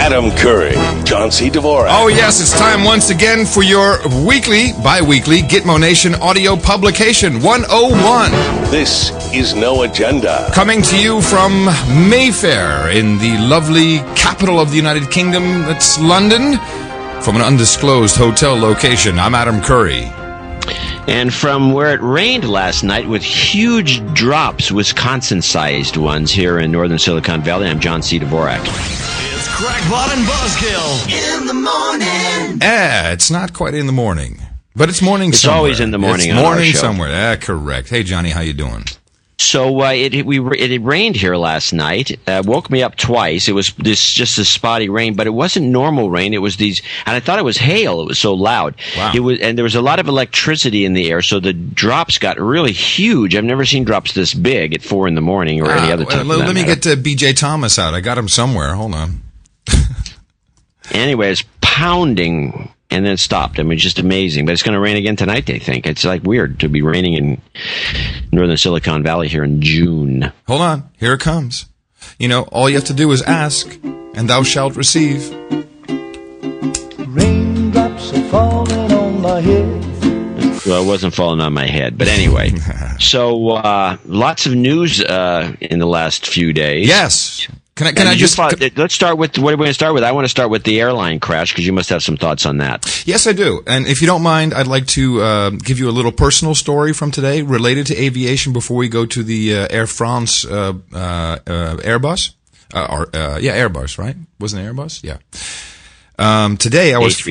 Adam Curry, John C. Dvorak. Oh, yes, it's time once again for your weekly, bi weekly Gitmo Nation audio publication 101. This is No Agenda. Coming to you from Mayfair in the lovely capital of the United Kingdom, that's London, from an undisclosed hotel location. I'm Adam Curry. And from where it rained last night with huge drops, Wisconsin sized ones here in northern Silicon Valley, I'm John C. Dvorak. It's Crackpot and Buzzkill in the morning. Eh, it's not quite in the morning. But it's morning It's somewhere. always in the morning It's on our morning show. somewhere. Ah, correct. Hey, Johnny, how you doing? So uh, it, it we it, it rained here last night. Uh, woke me up twice. It was this just a spotty rain, but it wasn't normal rain. It was these, and I thought it was hail. It was so loud. Wow. It was, and there was a lot of electricity in the air, so the drops got really huge. I've never seen drops this big at four in the morning or any Ah, other time. let, let me matter. get uh, B.J. Thomas out. I got him somewhere. Hold on. Anyway, it's pounding and then it stopped. I mean, it's just amazing. But it's going to rain again tonight, they think. It's like weird to be raining in northern Silicon Valley here in June. Hold on. Here it comes. You know, all you have to do is ask, and thou shalt receive. Raindrops are falling on my head. Well, it wasn't falling on my head. But anyway, so uh, lots of news uh, in the last few days. Yes. Can I? Can And I just? thought- let's start with what are we going to start with? I want to start with the airline crash because you must have some thoughts on that. Yes, I do. And if you don't mind, I'd like to uh, give you a little personal story from today related to aviation before we go to the uh, Air France uh, uh, uh, Airbus. Uh, or, uh, yeah, Airbus, right? Wasn't it Airbus? Yeah. Um, today I was.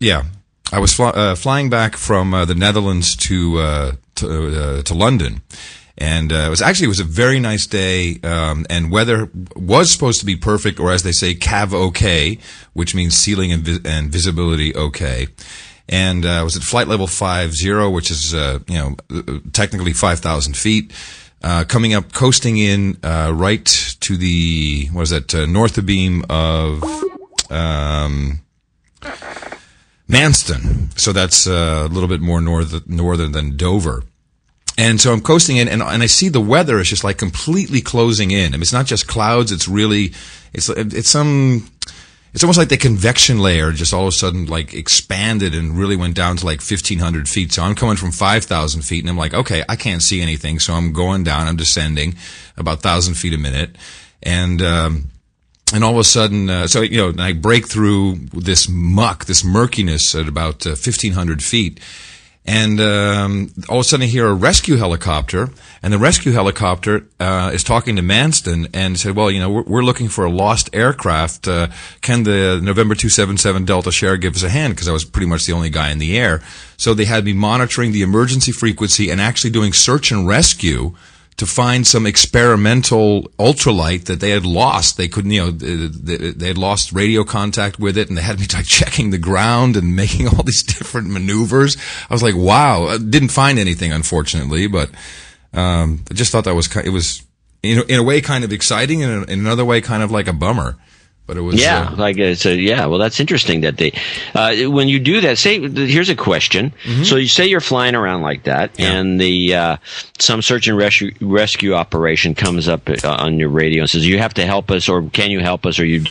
Yeah, I was fly, uh, flying back from uh, the Netherlands to uh, to, uh, to London, and uh, it was actually it was a very nice day, um, and weather was supposed to be perfect, or as they say, cav okay, which means ceiling and, vi- and visibility okay. And uh, I was at flight level five zero, which is uh, you know uh, technically five thousand feet. Uh, coming up, coasting in uh, right to the what is that uh, north of beam of um, Manston. So that's uh, a little bit more north, northern than Dover. And so I'm coasting in, and, and I see the weather is just like completely closing in. I mean, it's not just clouds; it's really, it's it's some, it's almost like the convection layer just all of a sudden like expanded and really went down to like 1,500 feet. So I'm coming from 5,000 feet, and I'm like, okay, I can't see anything, so I'm going down. I'm descending about thousand feet a minute, and um, and all of a sudden, uh, so you know, I break through this muck, this murkiness at about uh, 1,500 feet, and um, all of a sudden I hear a rescue helicopter, and the rescue helicopter uh, is talking to Manston and said, "Well, you know, we're, we're looking for a lost aircraft. Uh, can the November 277 Delta Share give us a hand? Because I was pretty much the only guy in the air. So they had me monitoring the emergency frequency and actually doing search and rescue." To find some experimental ultralight that they had lost. They couldn't, you know, they, had lost radio contact with it, and they had me like checking the ground and making all these different maneuvers. I was like, wow. I didn't find anything, unfortunately, but um, I just thought that was, it was in a way kind of exciting, and in another way kind of like a bummer. But it was Yeah, uh, like it's a, yeah. Well, that's interesting that they uh, when you do that. Say here's a question. So you say you're flying around like that, and the uh, some search and rescue rescue operation comes up uh, on your radio and says you have to help us, or can you help us, or you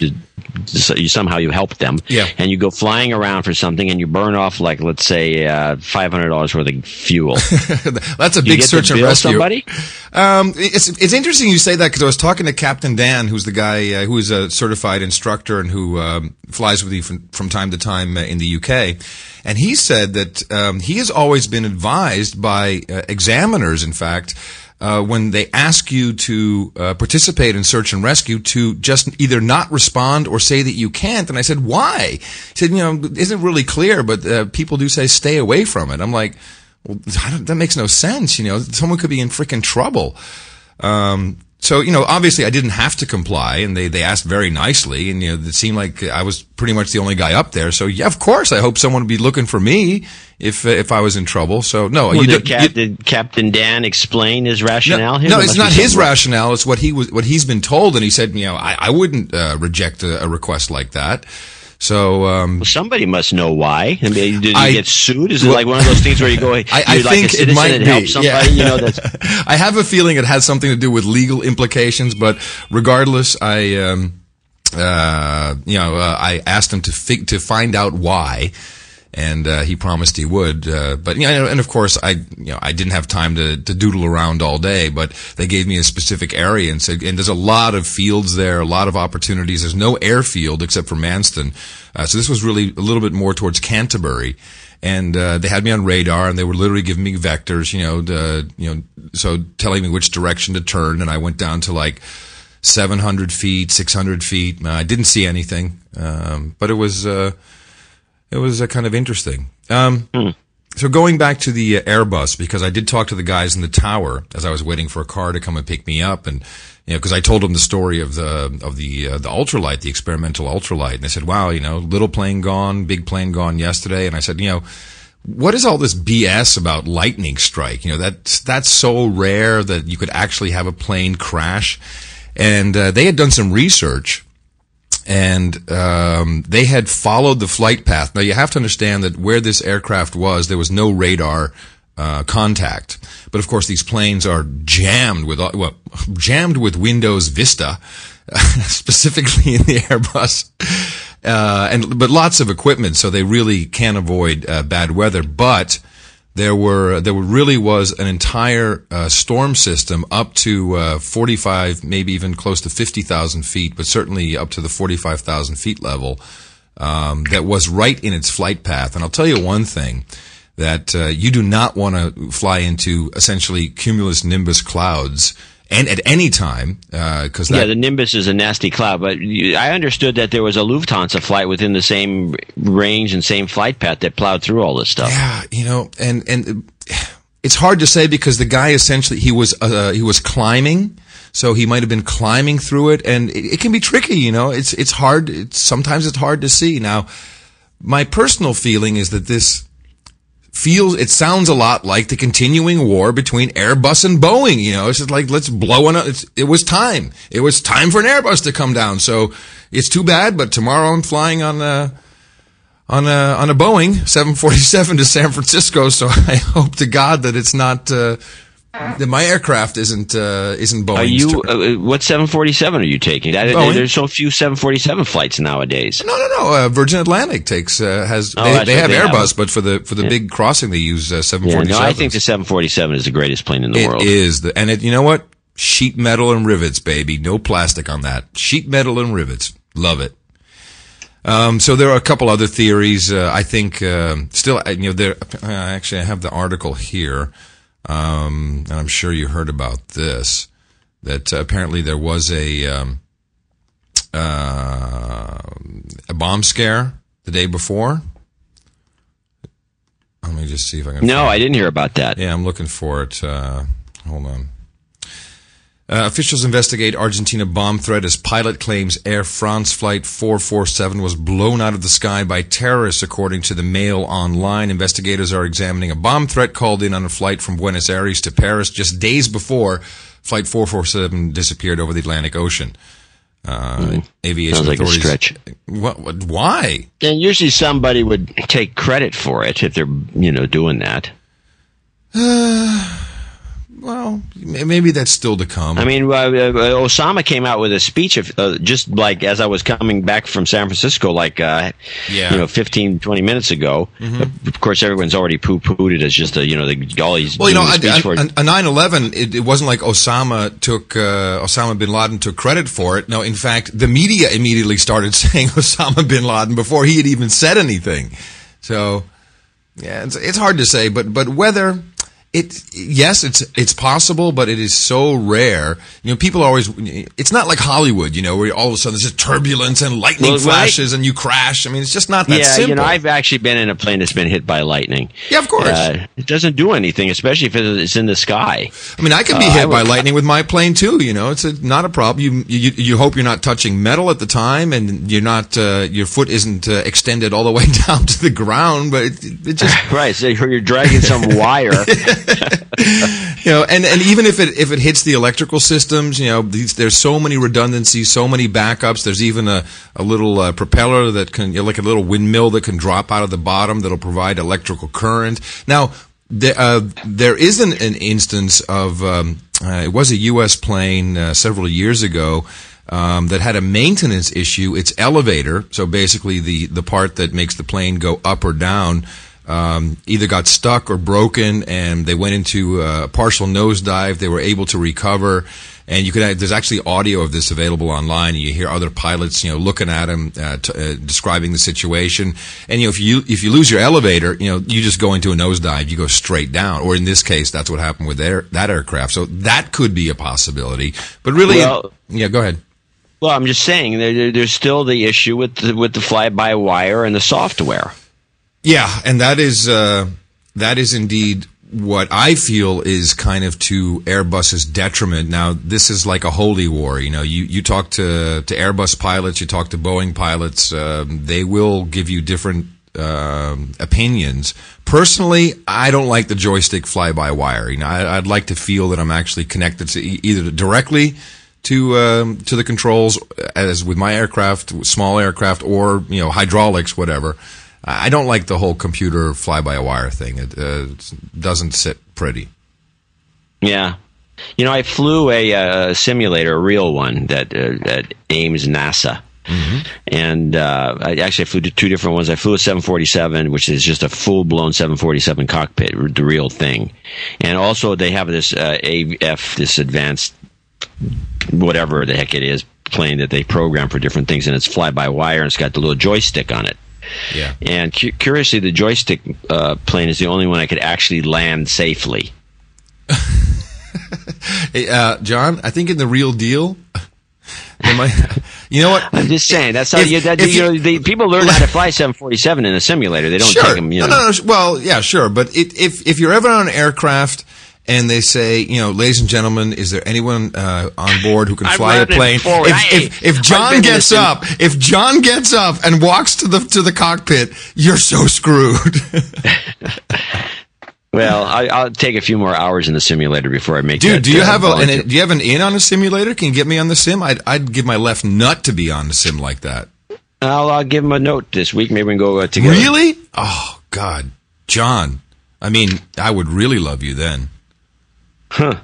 just, you somehow you help them. Yeah. And you go flying around for something, and you burn off like let's say uh, five hundred dollars worth of fuel. that's a big search and rescue. somebody? Um, it's it's interesting you say that because I was talking to Captain Dan, who's the guy uh, who is a certified instructor and who um, flies with you from, from time to time uh, in the UK, and he said that um, he has always been advised by uh, examiners, in fact. Uh, when they ask you to uh, participate in search and rescue, to just either not respond or say that you can't, and I said, "Why?" He said, "You know, isn't really clear, but uh, people do say stay away from it." I'm like, well, that makes no sense. You know, someone could be in freaking trouble. Um, so, you know, obviously I didn't have to comply and they, they asked very nicely and, you know, it seemed like I was pretty much the only guy up there. So yeah, of course, I hope someone would be looking for me if, uh, if I was in trouble. So no, Well, you did, Cap- you- did Captain Dan explain his rationale no, here? no, it's not his something- rationale. It's what he was, what he's been told. And he said, you know, I, I wouldn't, uh, reject a, a request like that. So, um, Well, somebody must know why. I mean, did you I- get sued? Is it well- like one of those things where you go, I, I like think it might be. help somebody? yeah. You know, that's I have a feeling it has something to do with legal implications, but regardless, I um, uh, you know, uh, I asked him to fig- to find out why, and uh, he promised he would. Uh, but you know, and of course, I you know I didn't have time to, to doodle around all day. But they gave me a specific area and said, and there's a lot of fields there, a lot of opportunities. There's no airfield except for Manston, uh, so this was really a little bit more towards Canterbury. And uh, they had me on radar, and they were literally giving me vectors, you know, the, you know, so telling me which direction to turn. And I went down to like 700 feet, 600 feet. I didn't see anything, um, but it was uh, it was uh, kind of interesting. Um, So going back to the uh, Airbus, because I did talk to the guys in the tower as I was waiting for a car to come and pick me up, and you know, because I told them the story of the of the uh, the ultralight, the experimental ultralight, and they said, "Wow, you know, little plane gone, big plane gone yesterday," and I said, you know. What is all this BS about lightning strike? You know, that's, that's so rare that you could actually have a plane crash. And, uh, they had done some research and um, they had followed the flight path. Now you have to understand that where this aircraft was, there was no radar uh, contact. But of course, these planes are jammed with well, jammed with Windows Vista, specifically in the Airbus. Uh, and but lots of equipment, so they really can't avoid uh, bad weather. But there were there really was an entire uh, storm system up to uh, 45 maybe even close to 50,000 feet but certainly up to the 45,000 feet level um, that was right in its flight path. And I'll tell you one thing that uh, you do not want to fly into essentially cumulus nimbus clouds and at any time because Yeah, the Nimbus is a nasty cloud, but I understood that there was a Lufthansa flight within the same range and same flight path that plowed through all this stuff. Yeah, you know, and and it's hard to say because the guy essentially he was uh, he was climbing, so he might have been climbing through it, and it, it can be tricky. You know, it's it's hard. It's, sometimes it's hard to see. Now, my personal feeling is that this feels it sounds a lot like the continuing war between Airbus and Boeing. You know, it's just like let's blow. It's, it was time. It was time for an Airbus to come down. So it's too bad, but tomorrow I'm flying on the on a on a Boeing 747 to San Francisco. So I hope to God that it's not uh, that my aircraft isn't uh, isn't Boeing. Are you? Uh, what 747 are you taking? I, Boeing. there's so few 747 flights nowadays. no, no, no. Uh, Virgin Atlantic takes uh, has Oh, they, they have they have. Airbus, but for the for the big crossing they use uh, Yeah, 747. no, I think the 747 is the greatest plane in the It world. is the and it. You know what? Sheet metal and rivets, baby. No plastic on that. Sheet metal and rivets. Love it. Um, so there are a couple other theories. Uh, I think um still, uh, you know, there. Uh, actually, I have the article here, um, and I'm sure you heard about this. That apparently there was a um, uh, a bomb scare the day before. Let me just see if I can. No, I didn't hear about that. yeah, I'm looking for it. Uh, hold on. Uh, officials investigate Argentina bomb threat as pilot claims Air France flight 447 was blown out of the sky by terrorists, according to the Mail Online. Investigators are examining a bomb threat called in on a flight from Buenos Aires to Paris just days before flight 447 disappeared over the Atlantic Ocean. Uh, Aviation Sounds like a authorities. stretch. What, what, why? And usually somebody would take credit for it if they're, you know, doing that. Well, maybe that's still to come. I mean, uh, uh, Osama came out with a speech of, uh, just like as I was coming back from San Francisco, like, uh, Yeah. Mm-hmm. you know, 15, 20 minutes ago. Of course, everyone's already poo-pooed it as just a, you know, the, all he's Well, you know, a speech for. a, a, a 9/11, it, it wasn't like Osama took uh, Osama bin Laden took credit for it. No, in fact, the media immediately started saying Osama bin Laden before he had even said anything. So, yeah, it's, it's hard to say, but but whether it yes, it's it's possible, but it is so rare. You know, people always. It's not like Hollywood, you know, where all of a sudden there's just turbulence and lightning Well, right. flashes and you crash. I mean, it's just not that yeah, simple. you know, I've actually been in a plane that's been hit by lightning. Yeah, of course. Uh, it doesn't do anything, especially if it's in the sky. I mean, I can be Uh, hit by lightning with my plane too. You know, it's a, not a problem. You, you you hope you're not touching metal at the time, and you're not uh, your foot isn't uh, extended all the way down to the ground. But it, it just Right, so you're dragging some wire. you know, and, and even if it if it hits the electrical systems, you know, these, there's so many redundancies, so many backups. There's even a a little uh, propeller that can, you know, like a little windmill that can drop out of the bottom that'll provide electrical current. Now, there, uh, there is an, an instance of um, uh, it was a U.S. plane uh, several years ago. um, that had a maintenance issue. Its elevator, so basically the the part that makes the plane go up or down, um, either got stuck or broken, and they went into a partial nosedive. They were able to recover, and you could there's actually audio of this available online. And you hear other pilots, you know, looking at them, uh, t- uh, describing the situation. And you know, if you if you lose your elevator, you know, you just go into a nosedive. You go straight down. Or in this case, that's what happened with their, that aircraft. So that could be a possibility. But really, Well- yeah, go ahead. Well, I'm just saying there- there's still the issue with the, with the fly by wire and the software. Yeah, and that is uh, that is indeed what I feel is kind of to Airbus's detriment. Now, this is like a holy war. You know, you, you talk to, to Airbus pilots, you talk to Boeing pilots, um, they will give you different um, opinions. Personally, I don't like the joystick fly by wire. You know, I, I'd like to feel that I'm actually connected to either directly to um, to the controls as with my aircraft, small aircraft, or you know hydraulics, whatever. I I don't like the whole computer fly by wire thing. It uh, doesn't sit pretty. Yeah. You know, I flew a, uh simulator, a real one that uh, that Ames NASA. And uh, I actually flew two different ones. I flew a 747, which is just a full blown 747 cockpit, the real thing. And also, they have this uh, AF, this advanced, whatever the heck it is, plane that they program for different things, and it's fly by wire, and it's got the little joystick on it. Yeah. And cu- curiously, the joystick uh, plane is the only one I could actually land safely. Hey, uh, John, I think in the real deal, you know what? I'm just saying that's how If- you, that, you, you- know, the, people learn how to fly 747 in a simulator. They don't sure. take them, you know. No, no, no, Well, yeah, sure. But it, if if you're ever on an aircraft and they say, you know, ladies and gentlemen, is there anyone uh, on board who can fly a plane? If, Hey, if if John gets this in- up, if John gets up and walks to the to the cockpit, you're so screwed. Well, I, I'll take a few more hours in the simulator before I make. It. Dude, that, do you uh, have a volunteer- an, do you have an in on a simulator? Can you get me on the sim? I'd I'd give my left nut to be on the sim like that. I'll, I'll give him a note this week. Maybe we can go uh, together. Really? Oh God, John. I mean, I would really love you then. Huh.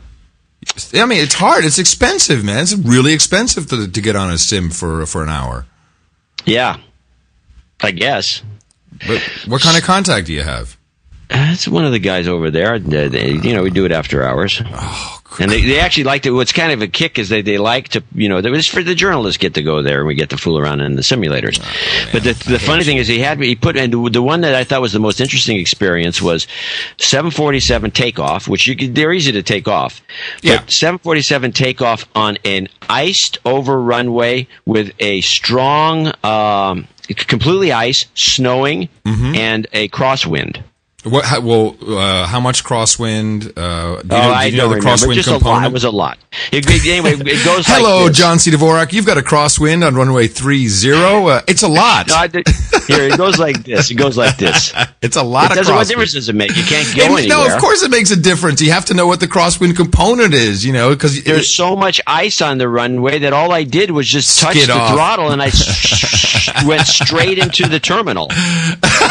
I mean, it's hard. It's expensive, man. It's really expensive to to get on a sim for for an hour. Yeah, I guess. But what kind of contact do you have? That's one of the guys over there. They, they- you know, we do it after hours. Oh, And they, they actually like to. What's kind of a kick is they, they like to, you know, it was for the journalists get to go there and we get to fool around in the simulators. but the, the funny thing is he had he put and the one that I thought was the most interesting experience was 747 takeoff, which you could, they're easy to take off. Yeah. 747 takeoff on an iced over runway with a strong, um, completely ice, snowing, Mm-hmm. and a crosswind. What? How, well, uh, how much crosswind? Uh, you Oh, know, I do you know the remember. crosswind Just a lot. component? It was a lot. It, it- anyway, it goes like Hello, this. John C. Dvorak. You've got a crosswind on runway three zero. Uh, it's a lot. No, I did- here it goes like this. It goes like this. it's a lot It of doesn't. What crosswind. difference does it make? You can't go And, anywhere. no, of course it makes a difference. You have to know what the crosswind component is, you know, because There's so much ice on the runway that all I did was just touch the off. throttle and I went straight into the terminal.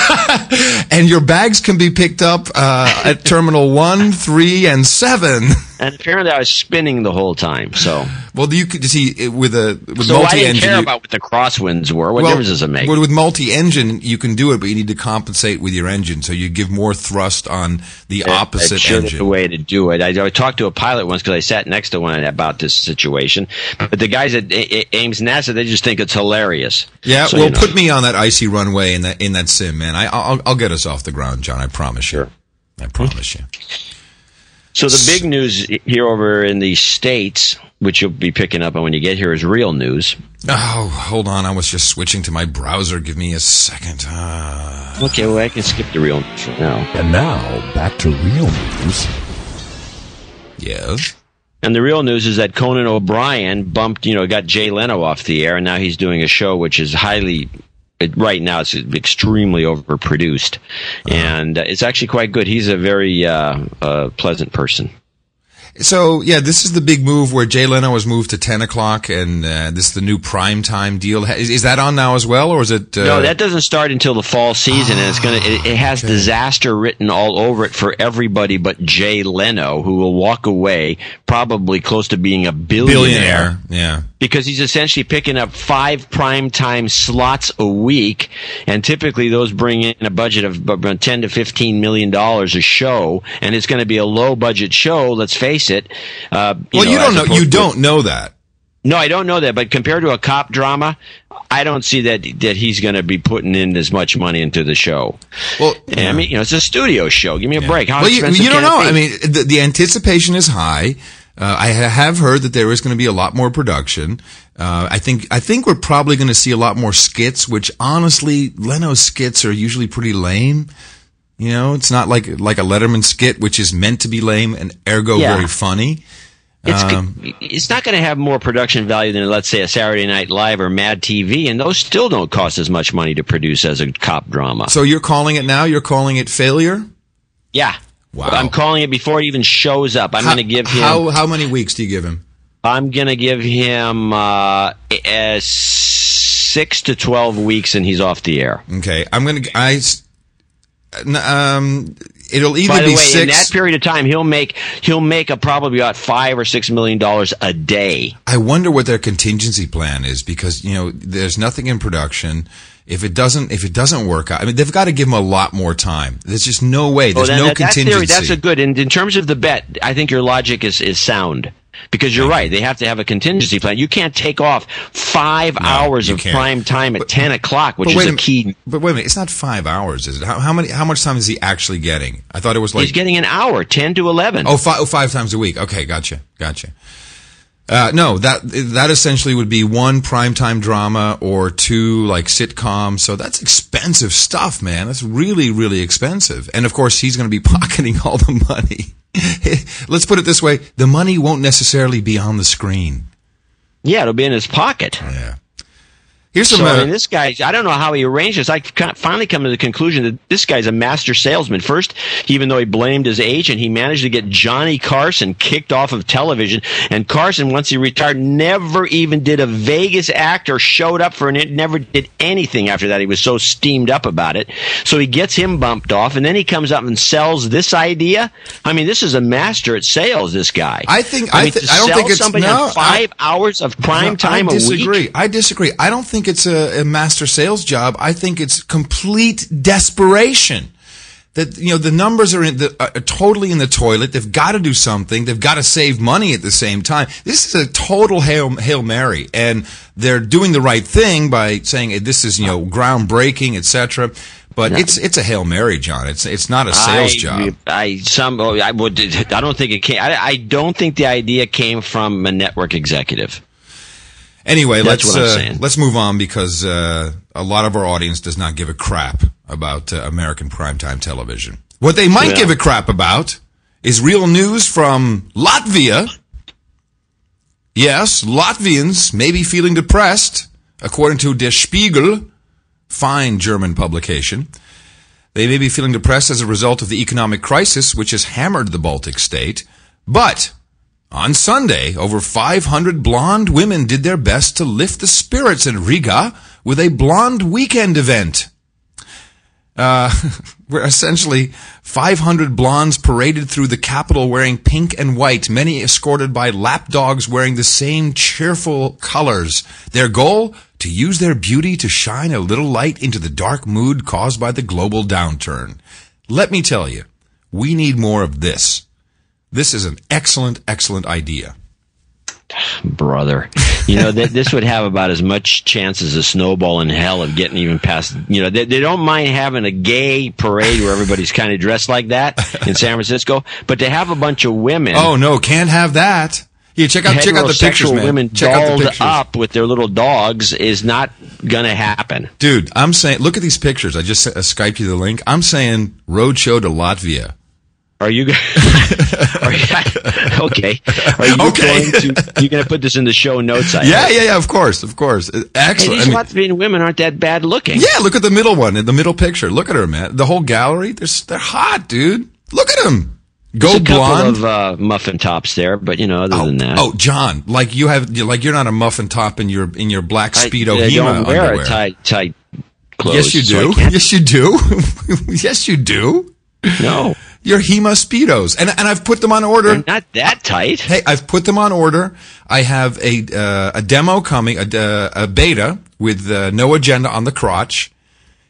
and your bags can be picked up uh, at terminal one, three, and seven. And apparently I was spinning the whole time. So, Well, you could see with a with so I didn't care you- about what the crosswinds were. What well, difference does it make? With, with multi-engine, you can do it, but you need to compensate with your engine, so you give more thrust on the opposite That's sure engine. the way to do it. I, I talked to a pilot once because I sat next to one about this situation. But the guys at Ames NASA, they just think it's hilarious. Yeah, So, well, you know. put me on that icy runway in that in that sim, man. I, I'll I'll get us off the ground, John. I promise you. I promise you. So the big news here over in the states, which you'll be picking up on when you get here, is real news. Oh, hold on. I was just switching to my browser. Give me a second. Uh, Okay, well I can skip the real news for now. And now, back to real news. yes. And the real news is that Conan O'Brien bumped, you know, got Jay Leno off the air, and now he's doing a show which is highly. It, right now, it's extremely overproduced, and uh, it's actually quite good. He's a very uh, uh, pleasant person. So yeah, this is the big move where Jay Leno has moved to ten o'clock, and uh, this is the new prime time deal. Is, is that on now as well, or is it? Uh, No, that doesn't start until the fall season, and it's gonna. It, it has disaster written all over it for everybody but Jay Leno, who will walk away. Probably probably close to being a billionaire, Billionaire. Yeah. Because he's essentially picking up five prime time slots a week, and typically those bring in a budget of about ten to fifteen million dollars a show, and it's going to be a low budget show. Let's face it. Uh, Well, know, you don't know. You to- don't know that. No, I don't know that, but compared to a cop drama, I don't see that that he's going to be putting in as much money into the show. Well, And I mean, you know, it's a studio show. Give me a break. How well, you, you don't know. I mean, the, the anticipation is high. Uh, I have heard that there is going to be a lot more production. Uh, I think I think we're probably going to see a lot more skits. Which honestly, Leno's skits are usually pretty lame. You know, it's not like like a Letterman skit, which is meant to be lame and ergo Yeah. very funny. It's, Um, it's not going to have more production value than, let's say, a Saturday Night Live or Mad TV, and those still don't cost as much money to produce as a cop drama. So you're calling it now? You're calling it failure? yeah. Wow. I'm calling it before it even shows up. I'm going to give him. how how many weeks do you give him? I'm going to give him uh, uh, six to twelve weeks, and he's off the air. Okay, I'm gonna I. um it'll either By the be way, six. in that period of time, he'll make he'll make a probably about five or six million dollars a day. I wonder what their contingency plan is because you know there's nothing in production. If it doesn't, if it doesn't work out, I mean they've got to give him a lot more time. There's just no way. Oh, There's Well, then no that- contingency. theory. That's a good. In, in terms of the bet, I think your logic is is sound. Because you're right, they have to have a contingency plan. You can't take off five hours of can't. prime time at ten o'clock, which is a a key. But wait a minute, it's not five hours, is it? How, how many? How much time is he actually getting? I thought it was like He's getting an hour, ten to eleven. Oh, five, oh, five times a week. Okay, gotcha, gotcha. Uh, no, that that essentially would be one primetime drama or two like sitcoms. So that's expensive stuff, man. That's really, really expensive. And of course, he's going to be pocketing all the money. Let's put it this way: the money won't necessarily be on the screen. yeah, it'll be in his pocket. Yeah. Here's some. So, I mean, this guy, I don't know how he arranged this. I finally come to the conclusion that this guy's a master salesman. First, even though he blamed his agent, he managed to get Johnny Carson kicked off of television. And Carson, once he retired, never even did a Vegas act or showed up for an, never did anything after that. He was so steamed up about it. So he gets him bumped off, and then he comes up and sells this idea. I mean, this is a master at sales, this guy. I think- I, I mean, thi- to I don't think it's- somebody no, five hours of prime No, time I disagree. I disagree. I don't think it's a, a master sales job. I think it's complete desperation. That you know the numbers are in the, uh, totally in the toilet. They've got to do something. They've got to save money at the same time. This is a total hail, hail mary, and they're doing the right thing by saying this is you know groundbreaking, etc. But it's it's a hail mary, John. It's it's not a sales I, job. I some oh, I would I don't think it came. I, I don't think the idea came from a network executive. Anyway, That's let's what I'm uh, let's move on because uh, a lot of our audience does not give a crap about uh, American primetime television. What they might Yeah. give a crap about is real news from Latvia. Yes, Latvians may be feeling depressed, according to Der Spiegel, fine German publication. They may be feeling depressed as a result of the economic crisis, which has hammered the Baltic state. But on Sunday, over 500 blonde women did their best to lift the spirits in Riga with a blonde weekend event. Uh, where essentially 500 blondes paraded through the capital wearing pink and white, many escorted by lapdogs wearing the same cheerful colors. Their goal? To use their beauty to shine a little light into the dark mood caused by the global downturn. Let me tell you, we need more of this. This is an excellent, excellent idea. brother. You know, th- this would have about as much chance as a snowball in hell of getting even past, you know, they, they don't mind having a gay parade where everybody's kind of dressed like that in San Francisco, but to have a bunch of women. Oh no, can't have that. Yeah, check out check out the pictures, man. women check out the dolled up with their little dogs is not gonna happen. Dude, I'm saying, look at these pictures. I just uh, Skyped you the link. I'm saying roadshow to Latvia. Are you? are you okay? Are you Okay. going to? You going to put this in the show notes? I Yeah, hope? yeah, yeah. Of course, of course. Uh, Hey, Excellent. these I mean, Latvian women aren't that bad looking. yeah, look at the middle one, in the middle picture. Look at her, man. The whole gallery. They're they're hot, dude. Look at them. Go There's a couple blonde. of uh, muffin tops there, but you know, other oh, than that, oh, John, like you have, like you're not a muffin top in your in your black speedo I Hema don't wear underwear. a tight, tight clothes. yes, you I do. yes, you do. yes, you do. No, Your Hema Speedos. And, and I've put them on order. they're not that tight. Hey, I've put them on order. I have a uh, a demo coming, a, uh, a beta with uh, no agenda on the crotch.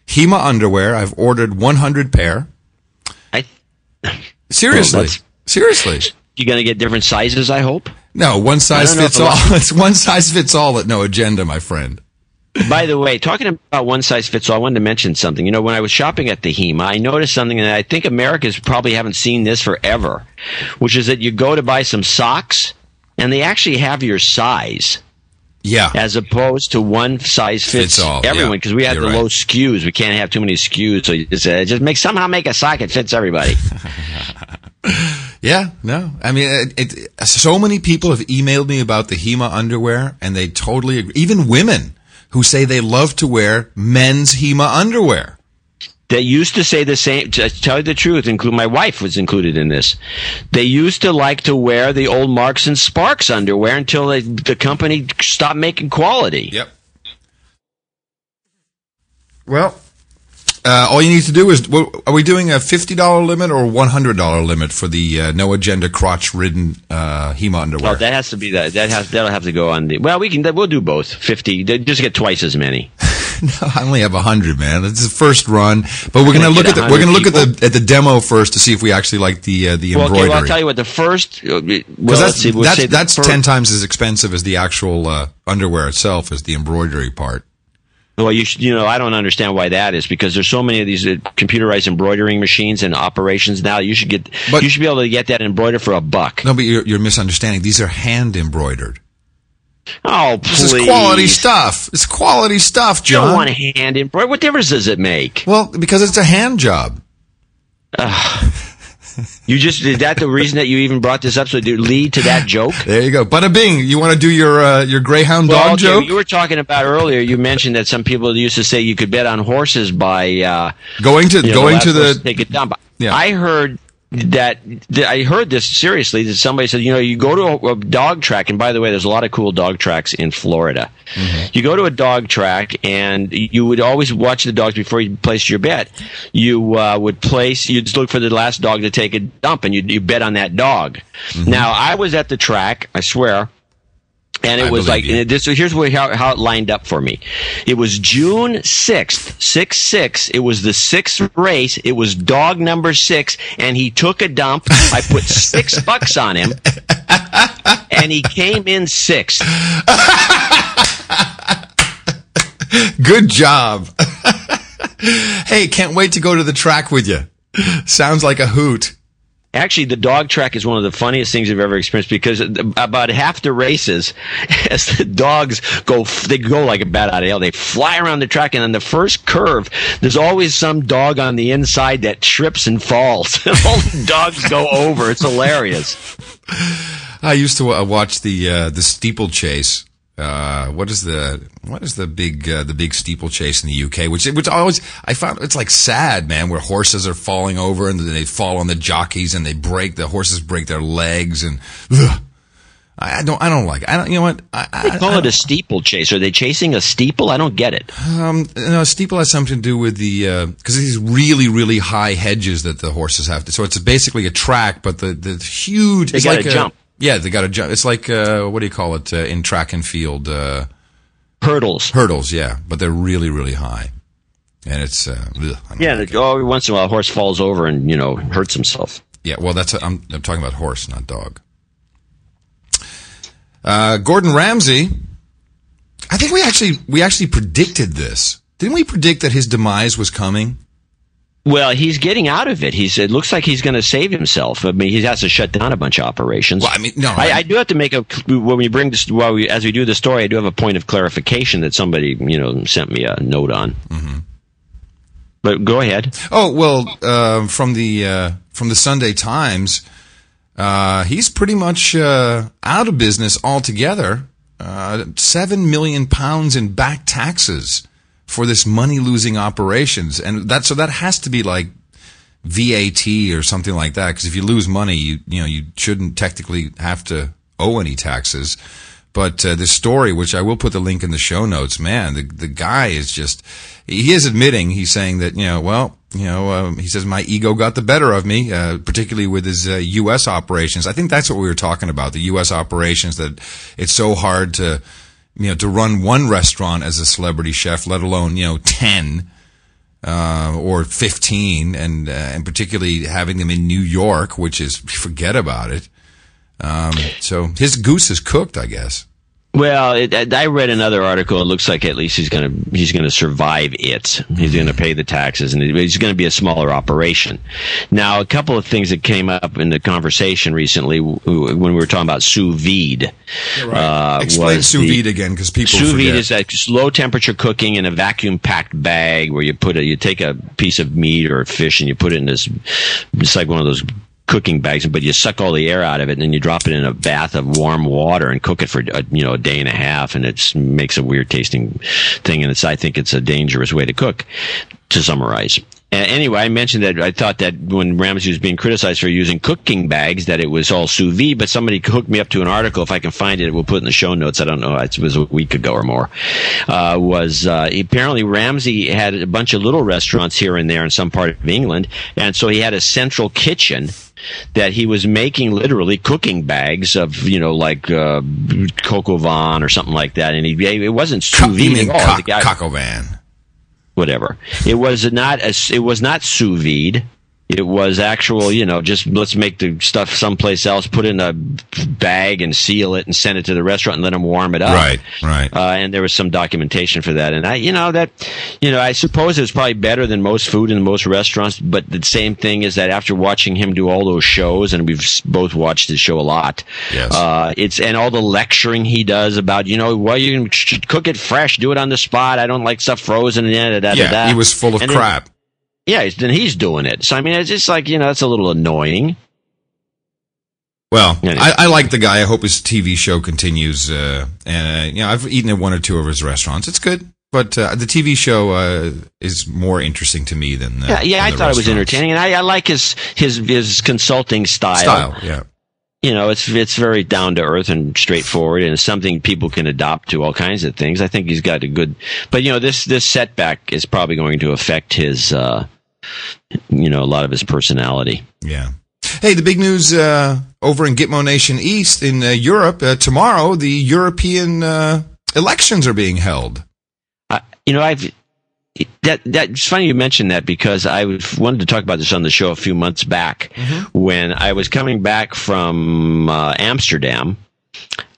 Hema underwear. I've ordered 100 pair. I, Seriously, Well, seriously. you're gonna get different sizes. I hope. No, one size fits all. It's one size fits all at no agenda, my friend. By the way, talking about one size fits all, I wanted to mention something. You know, when I was shopping at the HEMA, I noticed something, and I think Americans probably haven't seen this forever, which is that you go to buy some socks, and they actually have your size. Yeah. as opposed to one size fits, Fits all, everyone yeah. because we have You're the right. low SKUs. We can't have too many SKUs, so uh, just make somehow make a sock that fits everybody. Yeah, no. I mean, it, it, so many people have emailed me about the Hema underwear, and they totally agree. Even women who say they love to wear men's Hema underwear. they used to say the same. To tell you the truth, include my wife was included in this. They used to like to wear the old Marks and Sparks underwear until they, the company stopped making quality. Yep. Well, uh, all you need to do is, are we doing a fifty dollar limit or one hundred dollar limit for the uh, no agenda crotch ridden uh, Hema underwear? Oh, that has to be that. That has that'll have to go on the. Well, we can. We'll do both. Fifty. They Just get twice as many. No, I only have a hundred, man. It's the first run, but we're gonna look at the, we're gonna 100 look at the at the demo first to see if we actually like the uh, the Well, okay. embroidery. Well, I'll tell you what. The first. uh, Well, that's see. We'll that's, that's fir- ten times as expensive as the actual uh, underwear itself, is the embroidery part. Well, you should, you know, I don't understand why that is because there's so many of these uh, computerized embroidering machines and operations now. You should get, But- you should be able to get that embroidered for a buck. No, but you're, you're misunderstanding. These are hand embroidered. Oh, This please! is quality stuff. It's quality stuff, You don't want a hand embroidered. What difference does it make? well, because it's a hand job. You just is that the reason that you even brought this up? So to lead to that joke? There you go. Bada bing. You want to do your uh, your Greyhound dog okay, joke? you were talking about earlier. You mentioned that some people used to say you could bet on horses by uh, Going to know, going to the take a dump. Yeah. I heard that, that I heard this seriously. That somebody said, you know, you go to a, a dog track, and by the way, there's a lot of cool dog tracks in Florida. Mm-hmm. You go to a dog track, and you would always watch the dogs before you placed your bet. You uh, would place, you'd look for the last dog to take a dump, and you you bet on that dog. Mm-hmm. Now, I was at the track, I swear. And it I was like, this, so here's where, how, how it lined up for me. It was June 6th, 6 6. It was the sixth race. It was dog number six, and he took a dump. I put six bucks on him, and he came in sixth. good job. hey, can't wait to go to the track with you. Sounds like a hoot. Actually, the dog track is one of the funniest things I've ever experienced because about half the races, as the dogs go, they go like a bat out of hell. They fly around the track, and on the first curve, there's always some dog on the inside that trips and falls. All the dogs go over. It's hilarious. I used to uh, watch the uh, the steeplechase. Uh, what is the what is the big uh, the big steeplechase in the UK? Which which always I found it's like sad, man, where horses are falling over and they fall on the jockeys and they break the horses break their legs and ugh. I, I don't I don't like it. I don't you know what I, I, They call it a steeplechase. Are they chasing a steeple? I don't get it. um you know, steeple has something to do with the because these really really high hedges that the horses have to. So it's basically a track, but the the huge. They gotta like a- jump. Yeah, they got to jump. It's like uh, what do you call it uh, in track and field? Uh, Hurdles. hurdles, yeah, but they're really, really high, and it's uh, ugh, Yeah, like it. oh, once in a while, a horse falls over and you know hurts himself. yeah. Well, that's I'm I'm talking about horse, not dog. Uh, Gordon Ramsay, I think we actually we actually predicted this. Didn't we predict that his demise was coming? Well, he's getting out of it. He's. It looks like he's going to save himself. I mean, he has to shut down a bunch of operations. Well, I mean, no, I, I- I do have to make a when we bring this while we as we do the story. I do have a point of clarification that somebody you know sent me a note on. Mm-hmm. But go ahead. Oh well, uh, from the uh, from the Sunday Times, uh, he's pretty much uh, out of business altogether. Uh, Seven million pounds in back taxes for this money losing operations, and that so that has to be like VAT or something like that. Because if you lose money, you you know you shouldn't technically have to owe any taxes. But uh, this story, which I will put the link in the show notes, man, the the guy is just he is admitting he's saying that you know well you know, um, he says my ego got the better of me, uh, particularly with his uh, U.S. operations. I think that's what we were talking about, the U.S. operations, that it's so hard to, you know, to run one restaurant as a celebrity chef, let alone, you know, 10 uh, or 15, and uh, and particularly having them in New York, which is forget about it. Um, so his goose is cooked, I guess. Well, it, I read another article. It looks like at least he's going to he's going to survive it. He's going to pay the taxes, and he's going to be a smaller operation. Now, a couple of things that came up in the conversation recently when we were talking about sous vide. Uh, Explain sous vide the, again, because people sous vide is that low temperature cooking in a vacuum packed bag where you put a you take a piece of meat or fish and you put it in this. It's like one of those cooking bags, but you suck all the air out of it, and then you drop it in a bath of warm water and cook it for a, you know a day and a half, and it makes a weird tasting thing. And it's I think it's a dangerous way to cook. To summarize, anyway, I mentioned that I thought that when Ramsay was being criticized for using cooking bags, that it was all sous vide. But somebody hooked me up to an article. If I can find it, we'll put it in the show notes. I don't know. It was a week ago or more. Uh, was uh, apparently Ramsay had a bunch of little restaurants here and there in some part of England, and so he had a central kitchen that he was making literally cooking bags of you know like uh, coq au vin or something like that, and he it wasn't sous vide at all. Co- coq au vin. Whatever. It was not a, it was not sous vide. It was actual, you know, just let's make the stuff someplace else, put in a bag and seal it and send it to the restaurant and let them warm it up. Right, right. Uh, and there was some documentation for that. And I, you know, that, you know, I suppose it was probably better than most food in most restaurants. But the same thing is that after watching him do all those shows, and we've both watched his show a lot. Yes. Uh, it's and all the lecturing he does about, you know, well, you can cook it fresh, do it on the spot. I don't like stuff frozen. And da, da, da, yeah, he was full of and crap. Yeah, then he's doing it. So I mean, it's just like you know, that's a little annoying. Well, anyway. I, I, like the guy. I hope his TV show continues. Uh, and uh, you know, I've eaten at one or two of his restaurants. It's good, but uh, the TV show uh, is more interesting to me than yeah. Yeah, than I thought it was entertaining, and I, I, like his his his consulting style. Style, yeah. You know, it's it's very down to earth and straightforward, and it's something people can adopt to all kinds of things. I think he's got a good, but you know, this this setback is probably going to affect his uh, you know, a lot of his personality. Yeah. Hey, the big news uh, over in Gitmo Nation East in uh, Europe uh, tomorrow. The European uh, elections are being held. you know, I've that that's funny you mentioned that because I wanted to talk about this on the show a few months back mm-hmm. when I was coming back from uh, Amsterdam.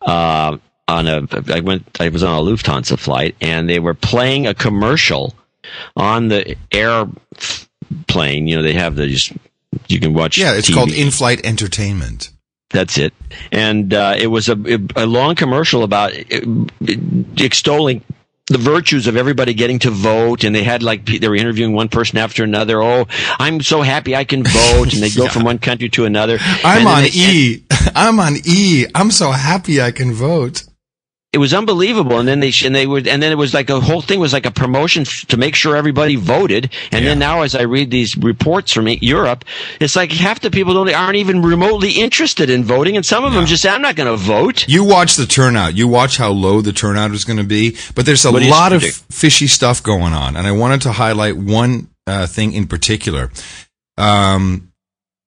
Uh, on a, I went, I was on a Lufthansa flight, and they were playing a commercial on the air plane. You know, they have the just you can watch. Yeah, it's TV. called in-flight entertainment. That's it, and uh, it was a, a long commercial about uh, extolling the virtues of everybody getting to vote and they had like they were interviewing one person after another oh i'm so happy i can vote and they go yeah. from one country to another i'm on e i'm on e i'm so happy i can vote it was unbelievable. And then they and they would and then it was like a whole thing was like a promotion to make sure everybody voted. And yeah. then now, as I read these reports from Europe, it's like half the people don't aren't even remotely interested in voting, and some of no. them just say, "I'm not going to vote." You watch the turnout. You watch how low the turnout is going to be. But there's a lot of fishy stuff going on, and I wanted to highlight one uh, thing in particular. Um,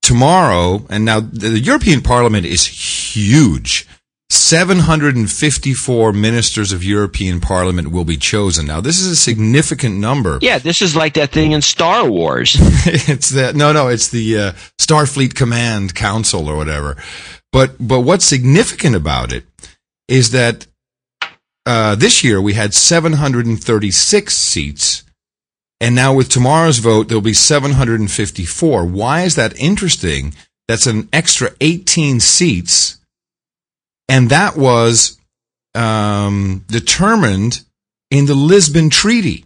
tomorrow, and now the European Parliament is huge. 754 ministers of European Parliament will be chosen. Now, this is a significant number. Yeah, this is like that thing in Star Wars. it's that no, no, it's the uh, Starfleet Command Council or whatever. But but what's significant about it is that uh, this year we had 736 seats, and now with tomorrow's vote there'll be 754. Why is that interesting? That's an extra 18 seats and that was um, determined in the Lisbon Treaty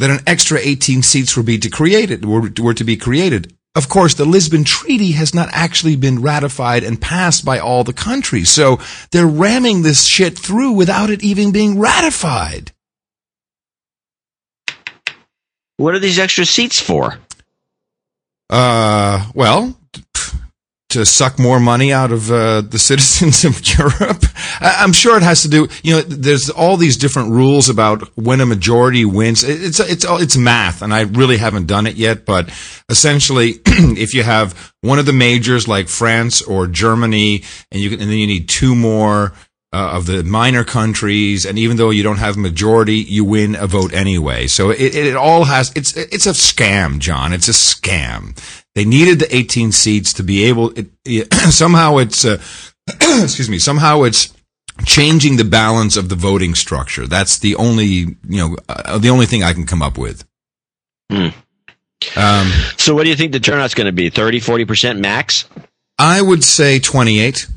that an extra 18 seats were, be to created, were, were to be created. Of course, the Lisbon Treaty has not actually been ratified and passed by all the countries. So they're ramming this shit through without it even being ratified. What are these extra seats for? Uh, well, to suck more money out of uh, the citizens of Europe. I'm sure it has to do. You know, there's all these different rules about when a majority wins. It's it's it's math, and I really haven't done it yet. But essentially, if you have one of the majors like France or Germany, and you can, and then you need two more. Uh, of the minor countries, and even though you don't have majority, you win a vote anyway. So it, it, all has it's it's a scam, John. It's a scam. They needed the 18 seats to be able. It, it, somehow it's uh, excuse me. Somehow it's changing the balance of the voting structure. That's the only you know uh, the only thing I can come up with. Hmm. Um, So what do you think the turnout's going to be? 30, 40% max? I would say 28.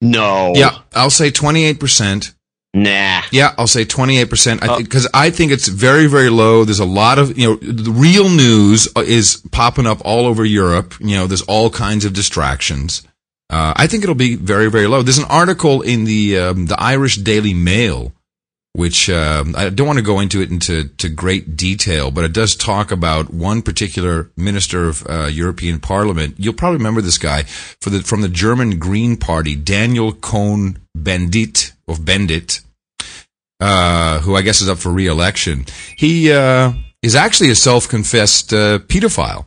No. Yeah, I'll say 28 percent. Nah. Yeah, I'll say 28% Oh. because I think it's very, very low. There's a lot of, you know, the real news is popping up all over Europe. You know, there's all kinds of distractions. Uh, I think it'll be very, very low. There's an article in the, um, the Irish Daily Mail, which, um, I don't want to go into it into, to great detail, but it does talk about one particular minister of, uh, European Parliament. You'll probably remember this guy for the, from the German Green Party, Daniel Cohn Bendit, of Bendit uh, who I guess is up for re-election. He uh, is actually a self-confessed uh, pedophile.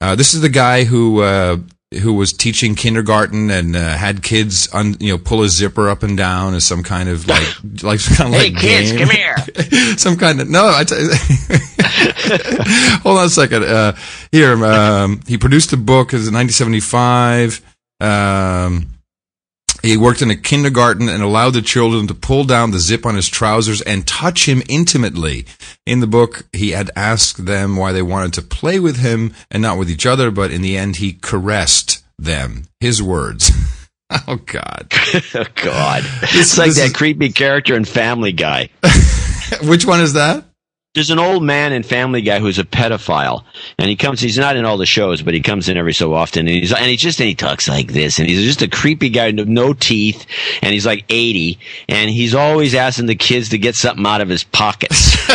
Uh, this is the guy who uh, who was teaching kindergarten and uh, had kids, un, you know, pull a zipper up and down as some kind of like like kind of Hey, like kids, game. come here. some kind of no. I t- hold on a second. Uh, here, um, he produced a book. In 1975. Um, he worked in a kindergarten and allowed the children to pull down the zip on his trousers and touch him intimately. In the book, he had asked them why they wanted to play with him and not with each other, but in the end, he caressed them. His words. oh God! Oh, God. This- it's like that is- creepy character in Family Guy. Which one is that? There's an old man in Family Guy who's a pedophile, and he comes. He's not in all the shows, but he comes in every so often, and he's and he just and he talks like this, and he's just a creepy guy, no, no teeth, and he's like 80, and he's always asking the kids to get something out of his pockets.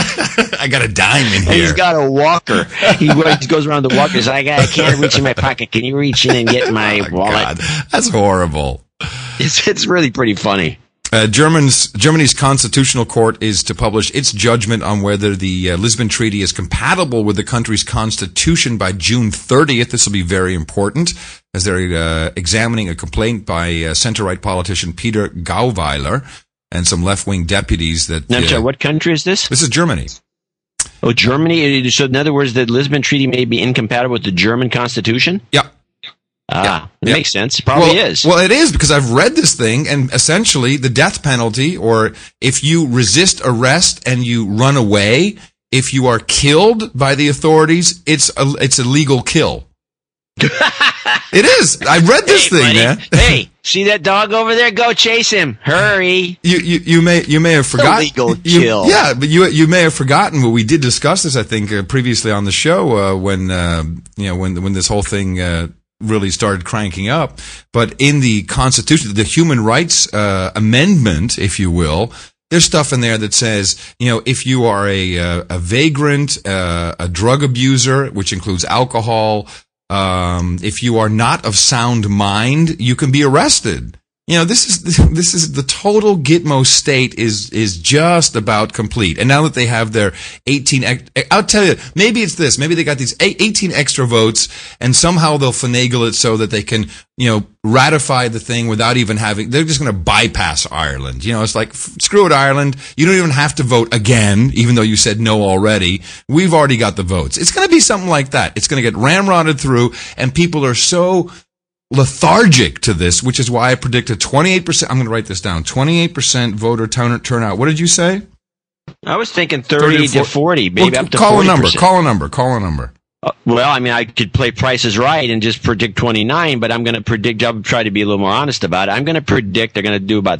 I got a dime in And here. he's got a walker. He, he goes around the walker. He's like, I, I can't reach in my pocket. Can you reach in and get oh my Oh, wallet? God, that's horrible. It's it's really pretty funny. Uh, German's, Germany's constitutional court is to publish its judgment on whether the uh, Lisbon Treaty is compatible with the country's constitution by June 30th. This will be very important as they're uh, examining a complaint by uh, center-right politician Peter Gauweiler and some left-wing deputies that. Now, I'm uh, sorry, what country is this? This is Germany. Oh, Germany. So, in other words, the Lisbon Treaty may be incompatible with the German Constitution. Yeah. Ah, it Yeah. makes sense. It probably well, is. Well, it is because I've read this thing, and essentially the death penalty, or if you resist arrest and you run away, if you are killed by the authorities, it's a it's a legal kill. it is. I read this hey, thing, buddy. man. hey, see that dog over there? Go chase him. Hurry. You, you you may you may have forgotten. Illegal you- kill. Yeah, but you you may have forgotten. But we did discuss this, I think, uh, previously on the show uh, when uh, you know when when this whole thing uh, really started cranking up. But in the Constitution, the Human Rights uh, Amendment, if you will. There's stuff in there that says, you know, if you are a uh, a vagrant, uh, a drug abuser, which includes alcohol, um, if you are not of sound mind, you can be arrested. You know, this is this is the total Gitmo state is is just about complete. And now that they have their 18, I'll tell you, maybe it's this. Maybe they got these 18 extra votes, and somehow they'll finagle it so that they can, you know, ratify the thing without even having. They're just going to bypass Ireland. You know, it's like screw it, Ireland. You don't even have to vote again, even though you said no already. We've already got the votes. It's going to be something like that. It's going to get ramrodded through, and people are so lethargic to this, which is why I predicted 28%. I'm going to write this down 28% voter turnout. What did you say? I was thinking 30, to 40, maybe Well, up to call 40%. a number. Call a number. Call a number. Uh, well, I mean, I could play prices right and just predict 29, but I'm going to predict, I'll try to be a little more honest about it. I'm going to predict they're going to do about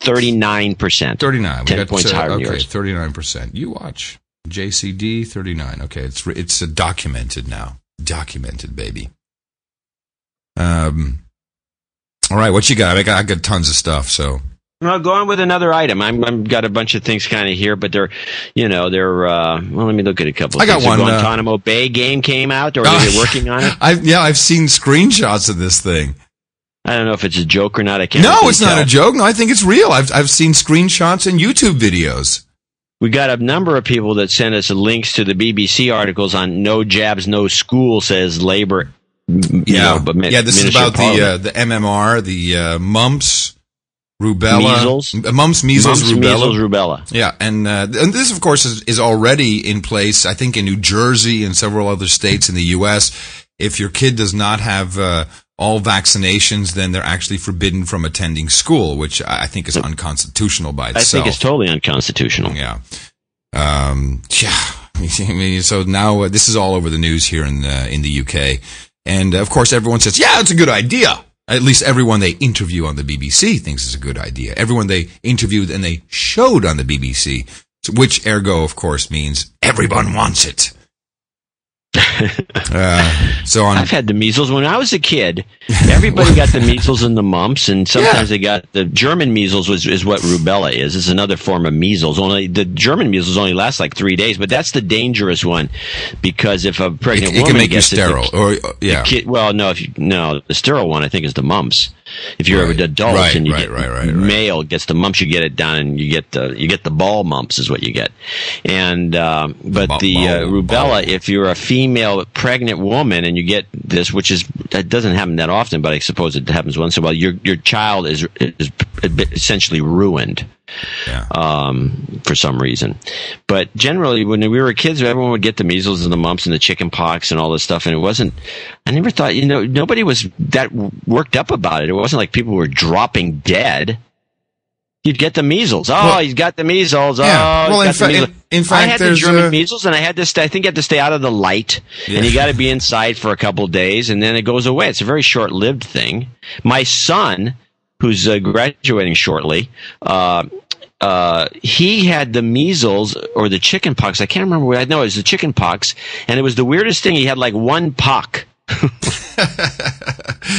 39%. 39. We 10 got, points higher than okay, yours. 39%. You watch. JCD 39. Okay, it's it's documented now. Documented, baby. Um. All right, what you got? I got, I got tons of stuff. So Well, go on with another item. I'm, I'm got a bunch of things kind of here, but they're, you know, they're. Uh, well, let me look at a couple. I got things. The one, uh, Guantanamo Bay game came out, or are they working on it? I yeah, I've seen screenshots of this thing. I don't know if it's a joke or not. I can't. No, it's not a joke. No, I think it's real. I've I've seen screenshots and YouTube videos. We got a number of people that sent us links to the BBC articles on no jabs, no school says labor. You know, but min- yeah. This is about the uh, the MMR, the uh, mumps, rubella, Measles. Mumps, measles, Mumps, rubella. measles, rubella. Yeah, and uh, and this, of course, is, is already in place. I think in New Jersey and several other states in the U.S. If your kid does not have uh, all vaccinations, then they're actually forbidden from attending school, which I think is unconstitutional by I think it's totally unconstitutional. Yeah. Um, yeah. I mean, so now uh, this is all over the news here in the, in the UK. And uh, of course, everyone says, yeah, it's a good idea. At least everyone they interview on the BBC thinks it's a good idea. Everyone they interviewed and they showed on the BBC, which ergo, of course, means everyone wants it. Uh, so on. I've had the measles when I was a kid. Everybody got the measles and the mumps, and sometimes they got the German measles, was is what rubella is. It's another form of measles. Only the German measles only lasts like three days, but that's the dangerous one because if a pregnant it woman can make you gets it, the sterile. Or, yeah. kid, well, no, if you, no, the sterile one I think is the mumps. If you're Right. an adult Right, and you right, get right, male gets the mumps, you get it done, and you get the you get the ball mumps is what you get. And uh, but Ball- the uh, rubella, ball. if you're a female pregnant woman and you get this, which is that doesn't happen that often, but I suppose it happens once in a while. Your your child is is essentially ruined Yeah. um, for some reason. But generally, when we were kids, everyone would get the measles and the mumps and the chicken pox and all this stuff. And it wasn't, I never thought, you know, nobody was that worked up about it. It wasn't like people were dropping dead. You'd get the measles. Oh, Well- he's got the measles. Yeah. Oh, Well, in got the fa- measles. in- in I fact, had the German uh, measles, and I had to. Stay, I think you have to stay out of the light, Yeah. and you got to be inside for a couple days, and then it goes away. It's a very short-lived thing. My son, who's uh, graduating shortly, uh, uh, he had the measles or the chicken pox. I can't remember. What, I know it was the chicken pox, and it was the weirdest thing. He had like one pock.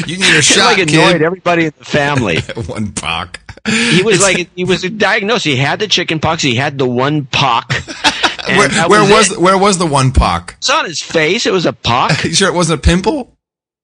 you need a shot, like annoyed kid. everybody in the family. One pock. He was like he was diagnosed. He had the chicken pox. He had the one pock. Where, where was, it. where was the one pock? It's on his face. It was a pock. You sure it wasn't a pimple?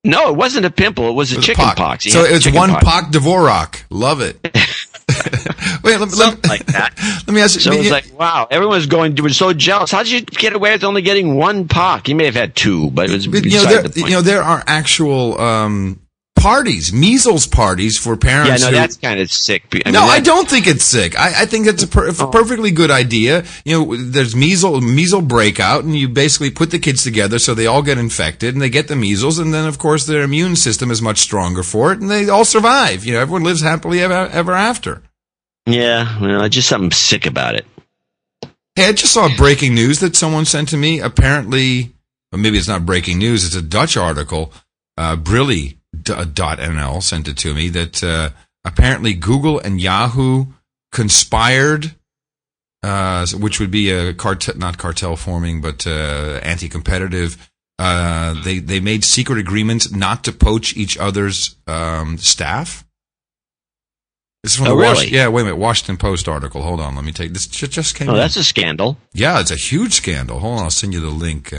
No, it wasn't a pimple. It was a It was chicken pox. He So had it's one pox. pock Dvorak. Love it. Wait, let, let, like that. let me ask you. So it was like, wow, everyone's going, was so jealous. How did you get away with only getting one pock? You may have had two, but it was but, you know, there, the point. you know, there are actual um, parties, measles parties for parents. yeah, no, who, that's kind of sick. I no, I don't think it's sick. I, I think it's a, per, a perfectly good idea. You know, there's measles, measles breakout, and you basically put the kids together so they all get infected and they get the measles, and then of course their immune system is much stronger for it, and they all survive. You know, everyone lives happily ever, ever after. Yeah, well, just something sick about it. Hey, I just saw breaking news that someone sent to me. Apparently, or maybe it's not breaking news. It's a Dutch article. Uh, Brilly d- dot NL sent it to me that uh, apparently Google and Yahoo conspired, uh, which would be a cartel, not cartel forming, but uh, anti-competitive. Uh, they they made secret agreements not to poach each other's um, staff. This is from Oh, the really? yeah, wait a minute. Washington Post article. Hold on, let me take this. Just came. Oh, in. that's a scandal. Yeah, it's a huge scandal. Hold on, I'll send you the link.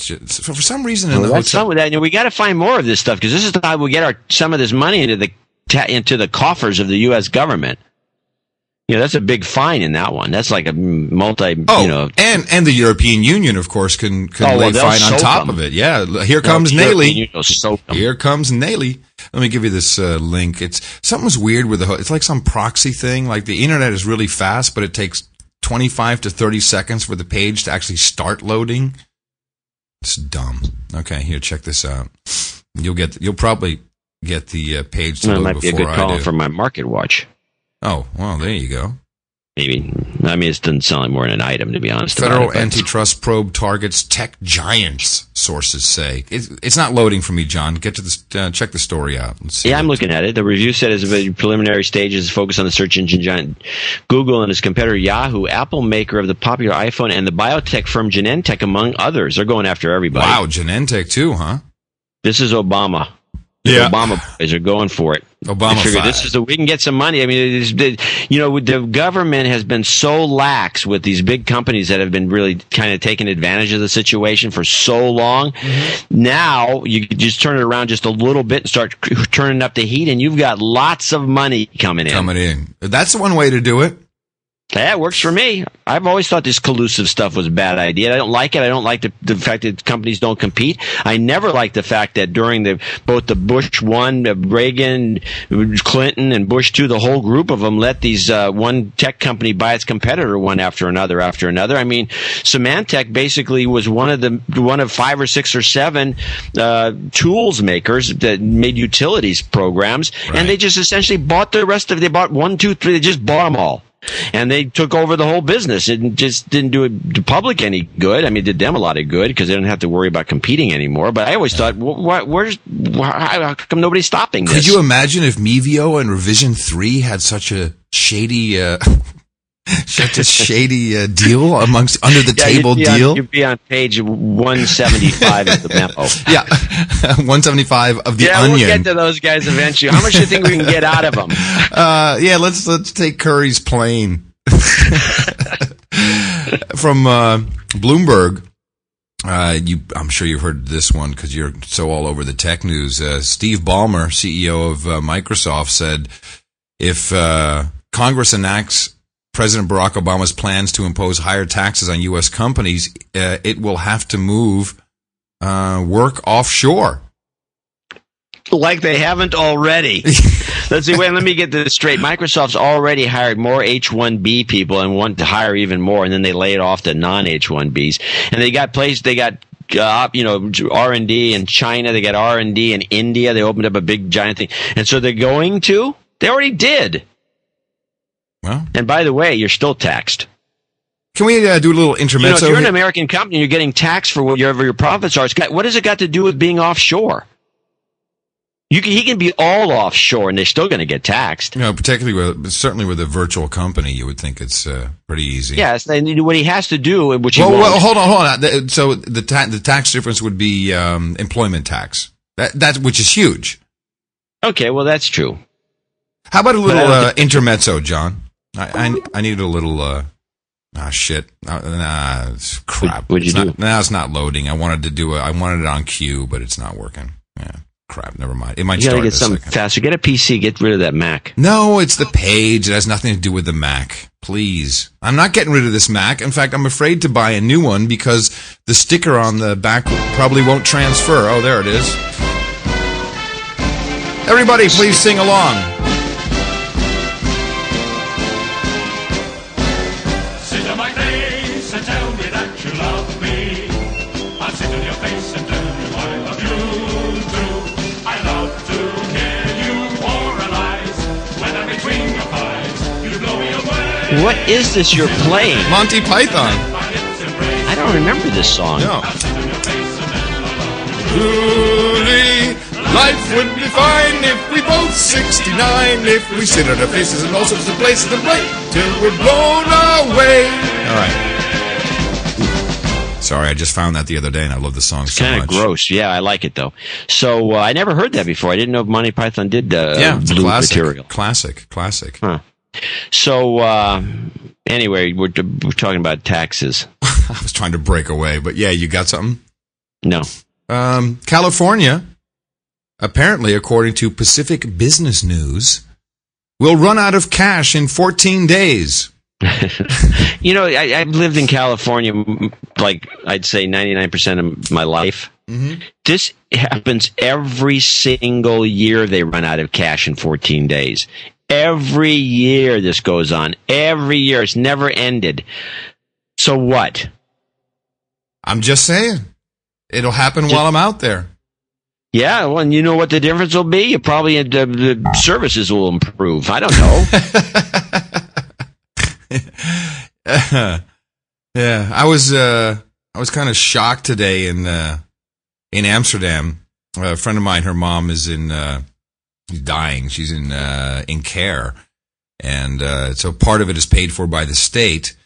For for some reason, in Well, the hotel, that. Know, we got to find more of this stuff because this is how we get our some of this money into the into the coffers of the U.S. government. You know, that's a big fine in that one. That's like a multi. oh, you know, and and the European Union, of course, can can Oh, lay they'll fine on top top 'em. of it. Yeah, here comes European Neelie. Union soak 'em. Here comes Neelie. Let me give you this uh, link. It's something's weird with the. ho- It's like some proxy thing. Like the internet is really fast, but it takes twenty five to thirty seconds for the page to actually start loading. It's dumb. Okay, here, check this out. You'll get. You'll probably get the uh, page to That might be a good call for my market watch. Oh, well, there you go. Maybe. I mean, it doesn't sound like more than an item, to be honest. Federal it, antitrust probe targets tech giants. Sources say it's, it's not loading for me, John. Get to this. Uh, check the story out. And see Yeah, I'm looking at it. The review said it's a preliminary stages focus on the search engine giant Google and its competitor Yahoo, Apple maker of the popular iPhone, and the biotech firm Genentech, among others. They're going after everybody. Wow, Genentech too, huh? This is Obama. The Yeah. Obama boys are going for it. Obama this is the we can get some money. I mean, you know, the government has been so lax with these big companies that have been really kind of taking advantage of the situation for so long. Mm-hmm. Now you just turn it around just a little bit and start turning up the heat, and you've got lots of money coming in. Coming in. That's one way to do it. That works for me. I've always thought this collusive stuff was a bad idea. I don't like it. I don't like the, the fact that companies don't compete. I never liked the fact that during the both the Bush one, uh, Reagan, Clinton, and Bush two, the whole group of them let these uh, one tech company buy its competitor one after another after another. I mean, Symantec basically was one of the one of five or six or seven uh, tools makers that made utilities programs, Right. and they just essentially bought the rest of. They bought one, two, three. They just bought them all and they took over the whole business. It just didn't do the public any good. I mean, it did them a lot of good because they didn't have to worry about competing anymore. But I always thought, wh- wh- where's wh- how come nobody's stopping this? Could you imagine if Mevio and Revision 3 had such a shady, uh, such a shady uh, deal amongst under the Yeah, you'd table on- deal? you'd be on page one seventy five of the memo. yeah, 175 of the yeah, we'll get to those guys eventually. How much do you think we can get out of them? Uh, yeah, let's let's take Curry's plane from uh, Bloomberg. Uh, you, I'm sure you've heard this one because you're so all over the tech news. Uh, Steve Ballmer, CEO of uh, Microsoft, said if uh, Congress enacts President Barack Obama's plans to impose higher taxes on U.S. companies, uh, it will have to move uh, work offshore. like they haven't already. Let's see. Wait, let me get this straight. Microsoft's already hired more H-1B people and want to hire even more, and then they laid off the non-H-1Bs. And they got placed. They got. Uh, you know, R and D in China. They got R and D in India. They opened up a big giant thing, and so they're going to. They already did. Well, And by the way, you're still taxed. can we uh, do a little You know, intermezzo? if you're an? American company, you're getting taxed for whatever your profits are. It's got, what has it got to do with being offshore? You can, he can be all offshore, and they're still going to get taxed. You know, particularly with certainly with a virtual company, you would think it's uh, pretty easy. Yes, and what he has to do, which he Well, well, hold on, hold on. So the ta- the tax difference would be um, employment tax. That that which is huge. okay, well that's true. How about a little uh, intermezzo, John? I, I I need a little. Uh, ah, shit. Uh, nah, it's crap. What'd you It's not- do? Nah, it's not loading. I wanted to do it. I wanted it on cue, but it's not working. Yeah, crap. Never mind. It might You got to get something second. faster. Get a PC. Get rid of that Mac. No, it's the page. It has nothing to do with the Mac. Please. I'm not getting rid of this Mac. In fact, I'm afraid to buy a new one because the sticker on the back probably won't transfer. Oh, there it is. Everybody, please sing along. What is this you're playing? Monty Python. My lips embrace. I don't remember this song. No. I'll sit on your face and then I'll love you. Truly, life would be fine if we both 69. If we sit on our faces in all sorts of places and play till we're blown away. All right. Sorry, I just found that the other day and I love the song so Kind of gross. Yeah, I like it though. So uh, I never heard that before. I didn't know Monty Python did uh, Yeah, it's a blue classic. material. Classic, classic. Huh. So uh, anyway, we're, we're talking about taxes. I was trying to break away, but yeah, you got something? No. Um, California, apparently, according to Pacific Business News, will run out of cash in 14 days. You know, I, I've lived in California like I'd say 99% of my life. This happens every single year they run out of cash in 14 days. Every year this goes on. Every year. It's never ended. So what? I'm just saying. It'll happen while I'm out there. Yeah, well, and you know what the difference will be? You probably uh, the, the services will improve. I don't know. yeah, I was uh, I was kind of shocked today in uh, in Amsterdam. A friend of mine, her mom is in uh, she's dying. She's in uh, in care, and uh, so part of it is paid for by the state.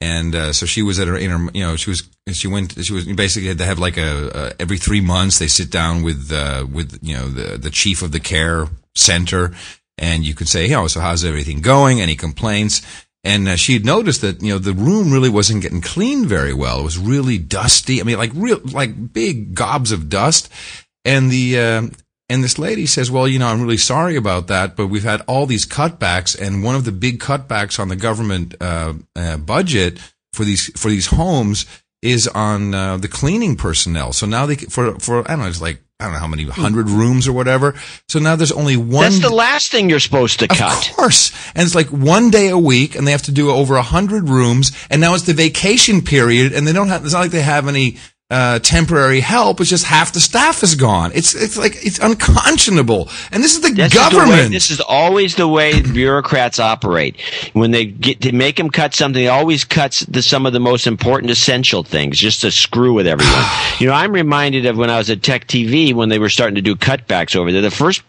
and uh, so she was at her, in her, you know, she was she went she was basically had to have like a, every three months they sit down with uh, with you know the the chief of the care center, and you could say, oh, so how's everything going? Any complaints? And uh, she had noticed that you know the room really wasn't getting cleaned very well. It was really dusty. I mean, like real like big gobs of dust. And the uh, and this lady says, "Well, you know, I'm really sorry about that, but we've had all these cutbacks, and one of the big cutbacks on the government uh, uh, budget for these for these homes is on uh, the cleaning personnel. So now they for for I don't know, it's like I don't know how many hundred rooms or whatever. So now there's only one. That's the last thing you're supposed to Of cut. Of course. And it's like one day a week and they have to do over a hundred rooms. And now it's the vacation period and they don't have, it's not like they have any, uh, temporary help. It's just half the staff is gone. It's, it's like, it's unconscionable. And this is the This is the way- government. this is always the way bureaucrats operate. When they get to make them cut something, they always cuts the, some of the most important essential things just to screw with everyone. you know, I'm reminded of when I was at Tech TV when they were starting to do cutbacks over there. The first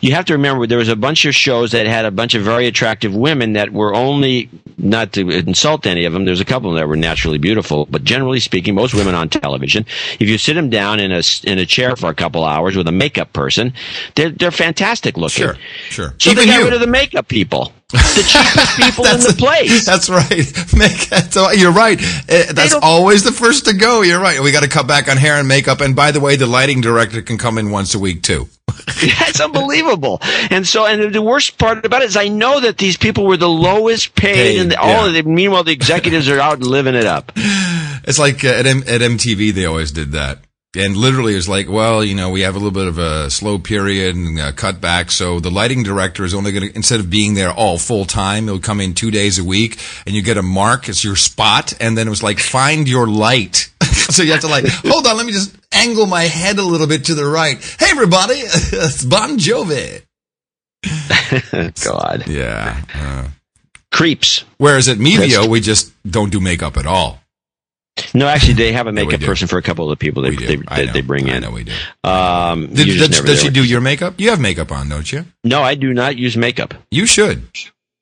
you have to remember there was a bunch of shows that had a bunch of very attractive women that were only not to insult any of them. There's a couple that were naturally beautiful, but generally speaking, most women on television, if you sit them down in a in a chair for a couple hours with a makeup person, they're they're fantastic looking. Sure, sure. So Even they got you. rid of the makeup people, the cheapest people in the place. That's right. Make, so you're right. Uh, That's always the first to go. You're right. We got to cut back on hair and makeup. And by the way, the lighting director can come in once a week too. That's unbelievable. And so, and the worst part about it is, I know that these people were the lowest paid, and all yeah. of the, meanwhile, the executives are out living it up. It's like uh, at, M- at MTV, they always did that. And literally, it's like, well, you know, we have a little bit of a slow period and uh, cut back. So the lighting director is only going to, instead of being there all full time, he'll come in two days a week and you get a mark. It's your spot. And then it was like, find your light. so you have to like, hold on, let me just angle my head a little bit to the right. Hey, everybody, it's Bon Jovi. God. Yeah. Uh, Creeps. whereas at Mevio, we just don't do makeup at all. No, actually, they have a makeup do. person for a couple of the people they, they, they, they bring I in. know we do. Um, Did, you're does she do your makeup? You have makeup on, don't you? No, I do not use makeup. You should.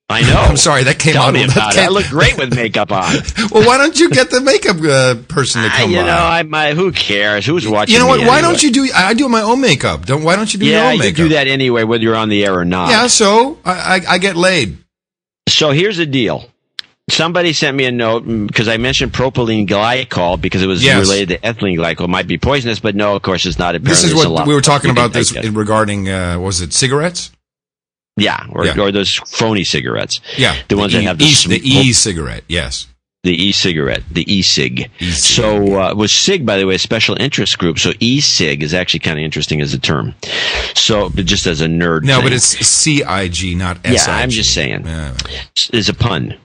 I know. I'm sorry, that came Tell out. me about it. I look great with makeup on. well, why don't you get the makeup uh, person to Ah, come you by? know, I, my, who cares? Who's watching? you know what? Why anyway? don't you do? I do my own makeup. Don't. Why don't you do your Yeah, own you makeup? do that anyway, whether you're on the air or not. Yeah. So I, I, I get laid. So here's the deal. Somebody sent me a note because I mentioned propylene glycol because it was Yes. related to ethylene glycol. It might be poisonous, but no, of course it's not. This is what we were talking about. This in regarding uh, was it cigarettes? yeah, or, Yeah. or those phony cigarettes. Yeah, the ones that e, have the, e, sm- the e-cigarette. Yes. the e-cigarette, the e-cig. E-cig, so uh, was SIG, by the way, a special interest group. So e-cig is actually kind of interesting as a term. So, but just as a nerd, No, thing. but it's C I G, not S I G. Yeah, I'm just saying. Yeah. is a pun.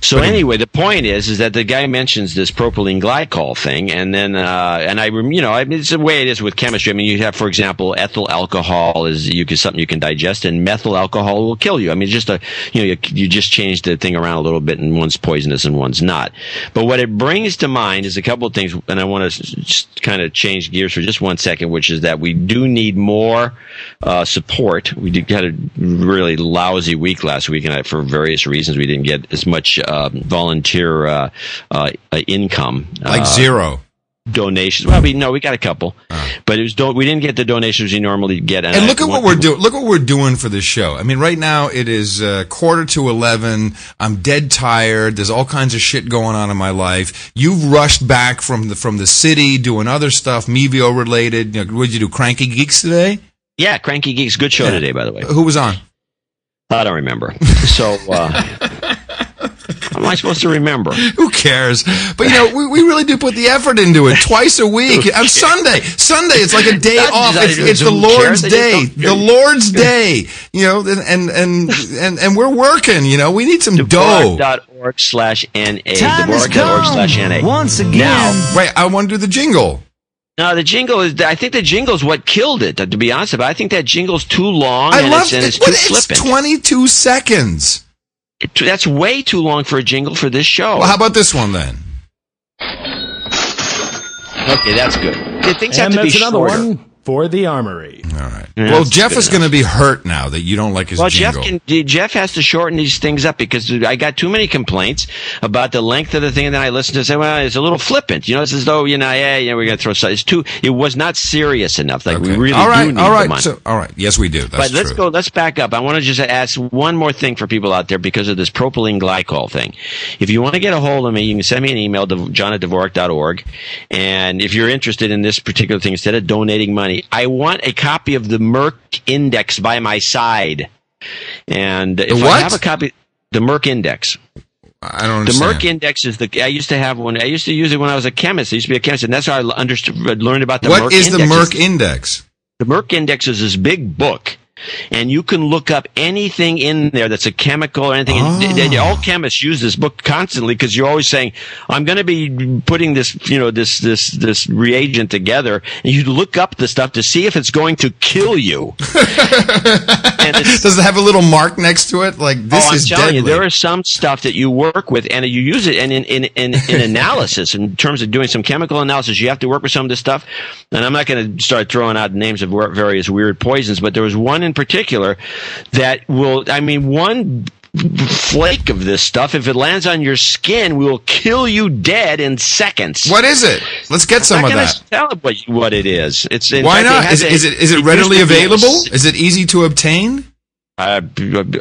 So anyway, the point is, is that the guy mentions this propylene glycol thing, and then, uh, and I, you know, I mean, it's the way it is with chemistry. I mean, you have, for example, ethyl alcohol is you can something you can digest, and methyl alcohol will kill you. I mean, just a, you know, you, you just change the thing around a little bit, and one's poisonous and one's not. But what it brings to mind is a couple of things, and I want to just kind of change gears for just one second, which is that we do need more uh, support. We did, had a really lousy week last week, and I, for various reasons, we didn't get as much uh, volunteer uh, uh, income. Like zero. donations. Well, we no, we got a couple, but it was don't. We didn't get the donations we normally get. And I- look at what we're doing. Look what we're doing for this show. I mean, right now it is uh, quarter to eleven. I'm dead tired. There's all kinds of shit going on in my life. You've rushed back from the from the city doing other stuff, Mevio related. You know, what did you do? Cranky Geeks today? Yeah, Cranky Geeks, good show Yeah. today, by the way. Who was on? I don't remember. So, uh, am I supposed to remember? Who cares? But you know, we, we really do put the effort into it twice a week. On Sunday, Sunday, it's like a day That's off. not It's, it's the Lord's cares. Day. The Lord's day. You know, and and and and, and we're working. You know, we need some dough. Dvorak.org slash NA. Time has Dvorak.org slash NA. once again. Now, Right, I want to do the jingle. no, the jingle is, I think the jingle is what killed it, to be honest. But I think that jingle's too long I and, love it's, and it. it's What- too It's flippant. 22 seconds. It- that's way too long for a jingle for this show. Well, how about this one then? okay, that's good. Yeah, Things And have to be that's another shorter. one for the Armory. All right. Yeah, well, Jeff is going to be hurt now that you don't like his Well, jingle. Jeff can, Jeff has to shorten these things up because I got too many complaints about the length of the thing, and then I listened to say, well, it's a little flippant. You know, it's as though you know, yeah, yeah, we're going to throw. some- It's too. It was not serious enough. Like we really all right, do need all the right. money. So, all right. Yes, we do. That's but let's true. go. Let's back up. I want to just ask one more thing for people out there because of this propylene glycol thing. If you want to get a hold of me, you can send me an email to john at Dvorak.org. And if you're interested in this particular thing, instead of donating money, I want a copy of the Merck Index by my side. And if I have a copy, the Merck Index. I don't The. Merck Index is the. I used to have one. I used to use it when I was a chemist. I used to be a chemist, and that's how I understood, learned about the What Merck is the Merck Index? The Merck Index is this big book, and you can look up anything in there that's a chemical or anything. And th- th- all ah. chemists use this book constantly because you're always saying, "I'm going to be putting this, you know, this this this reagent together," and you look up the stuff to see if it's going to kill you. and Does it have a little mark next to it? Like this oh, is telling deadly. you, there is some stuff that you work with, and you use it, and in, in, in, in analysis, in terms of doing some chemical analysis, you have to work with some of this stuff. And I'm not going to start throwing out names of various weird poisons, but there was one in particular that will, I mean, one flake of this stuff, if it lands on your skin, will kill you dead in seconds. what is it? Let's get some of that. to tell it what, what it is. It's Why fact, not? Is, a- is it is it readily to available? Is it easy to obtain? Uh,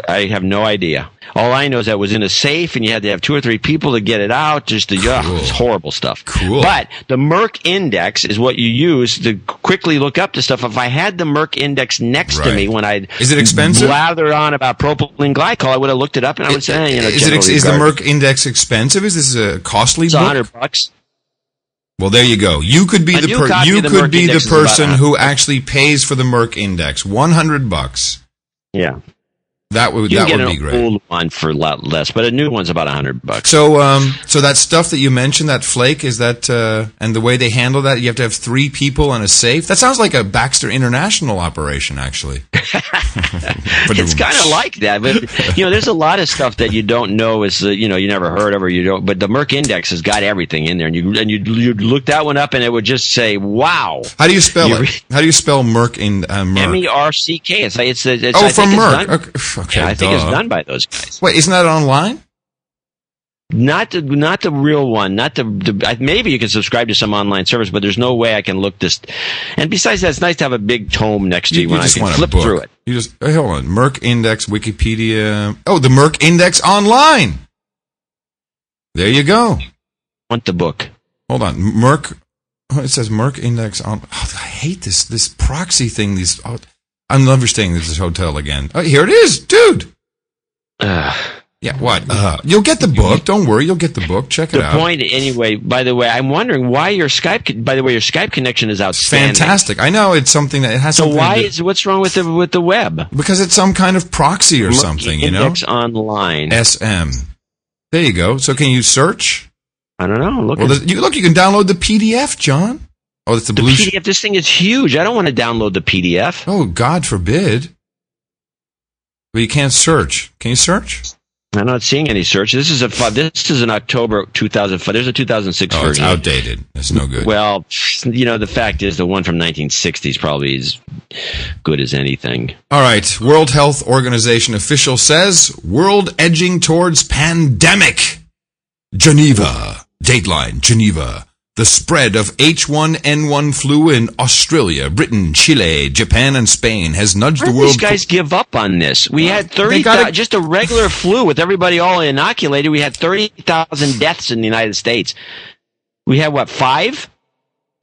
I have no idea. All I know is that it was in a safe, and you had to have two or three people to get it out. Just the ugh, it's horrible stuff. Cool. But the Merck Index is what you use to quickly look up the stuff. If I had the Merck Index next to me when I Is it expensive? Blather on about propylene glycol, I would have looked it up, and I would say, you know, is, it, ex- is the. Merck Index expensive? Is this a costly It's hundred bucks. Well, there you go. You could be A the per- you could Merck be the Index is about person who actually pays for the Merck Index. One hundred bucks. Yeah, That would you that would be an great. old one for a lot less, but a new one's about a hundred bucks. So, um, so that stuff that you mentioned, that flake, is that, uh, and the way they handle that, you have to have three people on a safe. That sounds like a Baxter International operation, actually. it's kind of like that, but you know, there's a lot of stuff that you don't know is uh, you know you never heard of or you don't. But the Merck Index has got everything in there, and you and you you look that one up, and it would just say, "Wow." How do you spell You it? How do you spell Merck in uh, M Merck? E R C K. It's it's, it's oh, I from think it's Merck. Okay, yeah, I think it's done by those guys. Wait, isn't that online? Not the not the real one. Not the, the I- maybe you can subscribe to some online service, but there's no way I can look this. And besides that, it's nice to have a big tome next to you, when I just can flip through it. You just hey, hold on. Merck Index, Wikipedia. Oh, the Merck Index online. There you go. Want the book? Hold on, Merck. oh, It says Merck Index on. Oh, I hate this this proxy thing. These. Oh, I'm never staying at this hotel again. Oh, here it is, dude. Ugh. Yeah, what? Uh, you'll get the book. Don't worry, you'll get the book. Check it The out. The point, anyway. By the way, I'm wondering why your Skype. By the way, your Skype connection is outstanding. Fantastic. I know it's something that it has So why to- is what's wrong with the with the web? because it's some kind of proxy or something, you know? Online. SM. There you go. So can you search? I don't know. Look, Well, at you, look, you can download the PDF, John. Oh, it's the, the blue. sh- PDF. This thing is huge. I don't want to download the PDF. oh, God forbid. But you can't search. Can you search? I'm not seeing any search. This is a this is an October 2005. There's a 2006 Oh, it's version. outdated. It's no good. Well, you know, the fact is the one from 1960s probably is good as anything. All right. World Health Organization official says world edging towards pandemic. Geneva. Dateline. Geneva. The spread of H1N1 flu in Australia, Britain, Chile, Japan, and Spain has nudged the world. these guys give up on this? We had thirty gotta- thousand just a regular flu with everybody all inoculated. We had thirty thousand deaths in the United States. We had what five?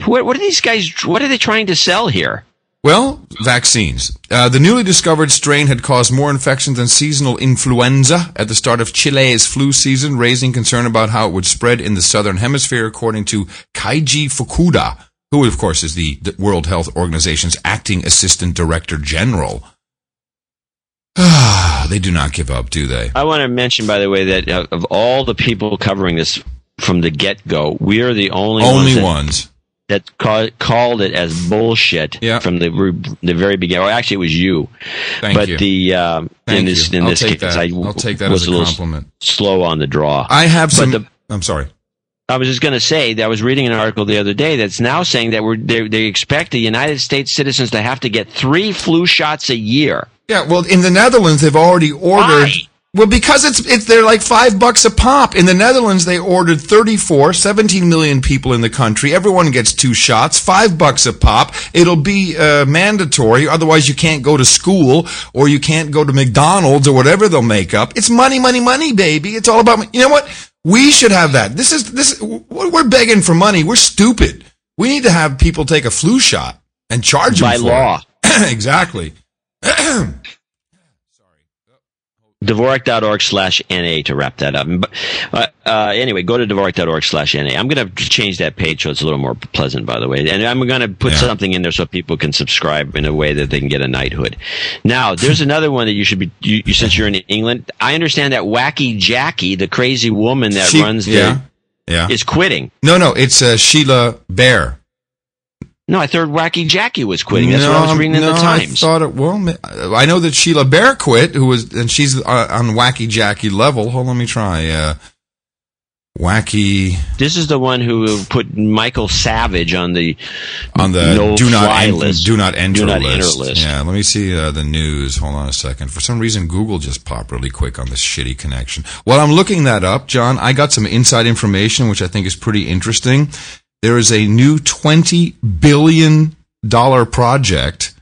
What, what are these guys? What are they trying to sell here? Well, vaccines. Uh, the newly discovered strain had caused more infections than seasonal influenza at the start of Chile's flu season, raising concern about how it would spread in the southern hemisphere, according to Keiji Fukuda, who, of course, is the, World Health Organization's acting assistant director general. they do not give up, do they? I want to mention, by the way, that uh, of all the people covering this from the get go, we are the only Only ones that, ones. That ca- called it as bullshit Yeah. from the the very beginning. Or actually, it was you. Thank but you. the um, Thank in this you. in I'll this case, that. I I'll take that was as a little compliment. slow on the draw. I have But some. the- I'm sorry. I was just going to say that I was reading an article the other day that's now saying that we're they, they expect the United States citizens to have to get three flu shots a year. Yeah, well, in the Netherlands, they've already ordered. Why? Well, because it's it's they're like five bucks a pop. In the Netherlands, they ordered 34, 17 million people in the country. Everyone gets two shots, five bucks a pop. It'll be uh, mandatory. Otherwise, you can't go to school or you can't go to McDonald's or whatever they'll make up. It's money, money, money, baby. It's all about. You know what? We should have that. This is this. We're begging for money. We're stupid. We need to have people take a flu shot and charge them By law. it. exactly. Dvorak.org slash NA to wrap that up. But, uh, uh, anyway, go to Dvorak.org slash NA. I'm going to change that page so it's a little more pleasant, by the way. And I'm going to put Yeah. something in there so people can subscribe in a way that they can get a knighthood. Now, there's another one that you should be, you, you, since you're in England, I understand that Wacky Jackie, the crazy woman that She- runs the, yeah, yeah. is quitting. No, no, it's uh, Sheila Bear. No, I thought Wacky Jackie was quitting. That's what I was reading in no, the Times. I thought it. Well, I know that Sheila Bear quit, who was, and she's uh, on Wacky Jackie level. Hold on, let me try. Uh, Wacky This is the one who put Michael Savage on the on the no do not en- list. do not enter Do not list. enter list. Yeah, let me see uh, the news. Hold on a second. For some reason, Google just popped really quick on this shitty connection. While I'm looking that up, John, I got some inside information which I think is pretty interesting. There is a new twenty billion dollar project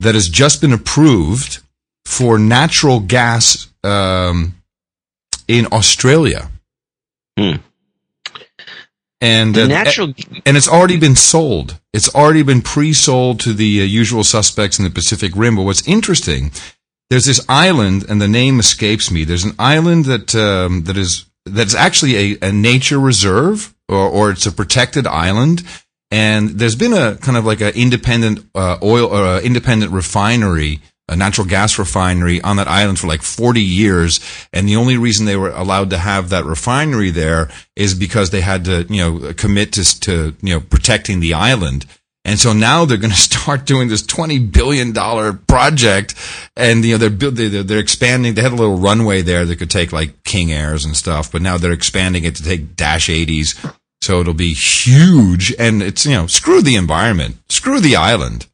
that has just been approved for natural gas um, in Australia. Hmm. And uh, natural and it's already been sold. It's already been pre-sold to the uh, usual suspects in the Pacific Rim. But what's interesting, there's this island, and the name escapes me. There's an island that um, that is that's actually a, a nature reserve, or, or it's a protected island. And there's been a kind of like an independent uh, oil or independent refinery, a natural gas refinery on that island for like 40 years. And the only reason they were allowed to have that refinery there is because they had to, you know, commit to, to you know, protecting the island. And so now they're going to start doing this twenty billion dollar project, and you know they're they're they're expanding. They had a little runway there that could take like King Airs and stuff, but now they're expanding it to take Dash 80s. So it'll be huge, and it's you know screw the environment, screw the island.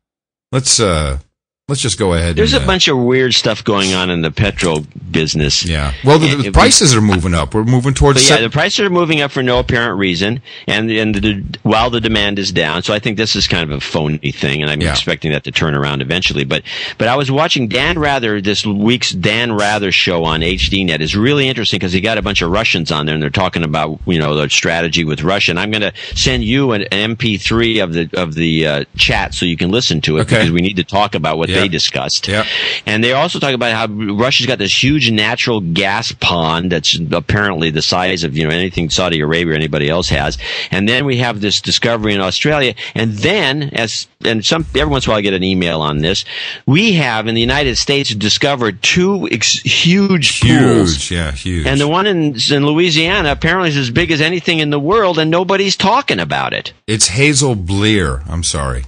Let's uh let's just go ahead. There's and, a uh, bunch of weird stuff going on in the petrol business. Yeah. Well, the, the prices are moving up. We're moving towards. Yeah, se- the prices are moving up for no apparent reason, and and the, while the demand is down, so I think this is kind of a phony thing, and I'm Yeah. expecting that to turn around eventually. But but I was watching Dan Rather this week's Dan Rather show on HDNet is really interesting because he got a bunch of Russians on there, and they're talking about you know their strategy with Russia. And I'm going to send you an, an MP3 of the of the uh, chat so you can listen to it Okay. because we need to talk about what Yeah. They discussed. Yeah. And they also talk about how Russia's got this huge natural gas pond that's apparently the size of, you know, anything Saudi Arabia or anybody else has. And then we have this discovery in Australia. And then, as, and some, every once in a while I get an email on this, we have in the United States discovered two ex- huge pools. huge, yeah, huge. And the one in, in Louisiana apparently is as big as anything in the world and nobody's talking about it. It's Hazel Blear. I'm sorry.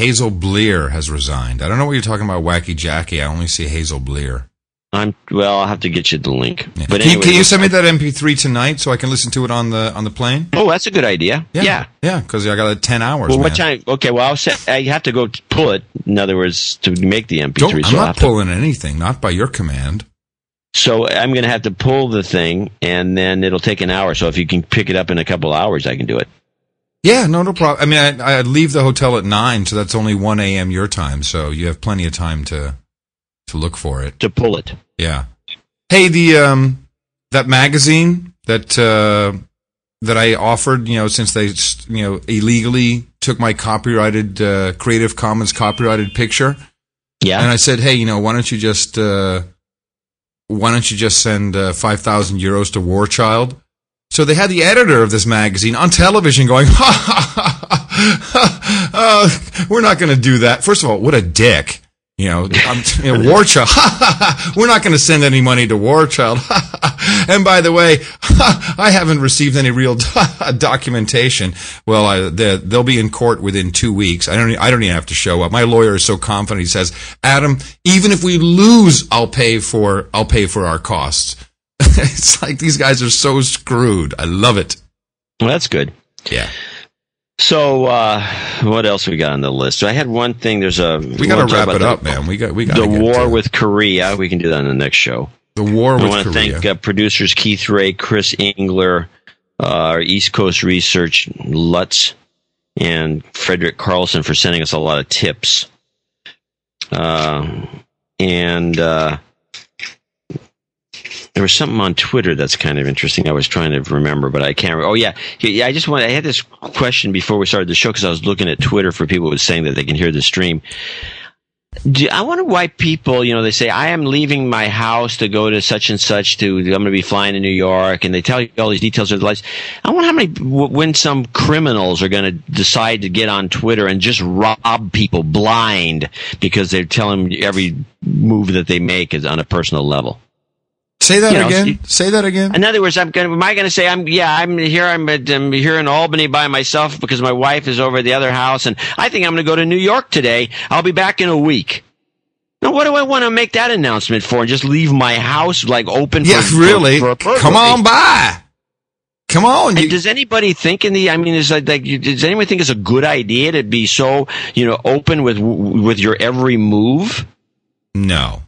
Hazel Blear has resigned. I don't know what you're talking about, Wacky Jackie. I only see Hazel Blear. I'm, well, I'll have to get you the link. Yeah. But can, you- anyway, can you send me that MP3 tonight so I can listen to it on the on the plane? Oh, that's a good idea. yeah. yeah, because I got uh, ten hours. Well, what man. time? Okay, well, I'll set, I have to go pull it. In other words, to make the MP3. Don't, I'm so, not have to- pulling anything, not by your command. so I'm going to have to pull the thing, and then it'll take an hour. So if you can pick it up in a couple hours, I can do it. Yeah, no, no problem. I mean, I, I leave the hotel at nine, so that's only one a.m. your time. So you have plenty of time to to look for it. To pull it. Yeah. Hey, the um that magazine that uh that I offered, you know, since they you know illegally took my copyrighted uh, Creative Commons copyrighted picture, Yeah. and I said, hey, you know, why don't you just uh why don't you just send uh, five thousand euros to War Child? So they had the editor of this magazine on television going, ha ha ha, ha, uh, we're not going to do that. First of all, what a dick. You know, I'm, you know War Child. We're not going to send any money to War Child. And by the way, I haven't received any real documentation. Well, I, they- they'll be in court within two weeks. I don't. I don't even have to show up. My lawyer is so confident. He says, "Adam, even if we lose, I'll pay for. I'll pay for our costs." it's like these guys are so screwed. I love it. Well, that's good. Yeah. So, uh, what else we got on the list? So I had one thing. There's a We got to wrap it up, man. We got we got The war with Korea. We can do that in the next show. the war I with want to thank uh, producers Keith Ray, Chris Engler, uh, our East Coast Research Lutz, and Frederick Carlson for sending us a lot of tips. Uh, and uh, there was something on Twitter that's kind of interesting. I was trying to remember, but I can't. Re- oh yeah, yeah. I just want. I had this question before we started the show because I was looking at Twitter for people who was saying that they can hear the stream. Do, I wonder why people, you know, they say I am leaving my house to go to such and such. To I'm going to be flying to New York, and they tell you all these details of their lives. I wonder how many when some criminals are going to decide to get on Twitter and just rob people blind because they're telling every move that they make is on a personal level. Say that you know, again. see- Say that again. In other words, I'm going. Am I going to say I'm? Yeah, I'm here. I'm, at, I'm here in Albany by myself because my wife is over at the other house, and I think I'm going to go to New York today. I'll be back in a week. Now, what do I want to make that announcement for? And just leave my house like open? yeah, for, really. For, for a Come on by. Come on. And You, does anybody think in the? I mean, is like, like does anyone think it's a good idea to be so you know open with with your every move? no,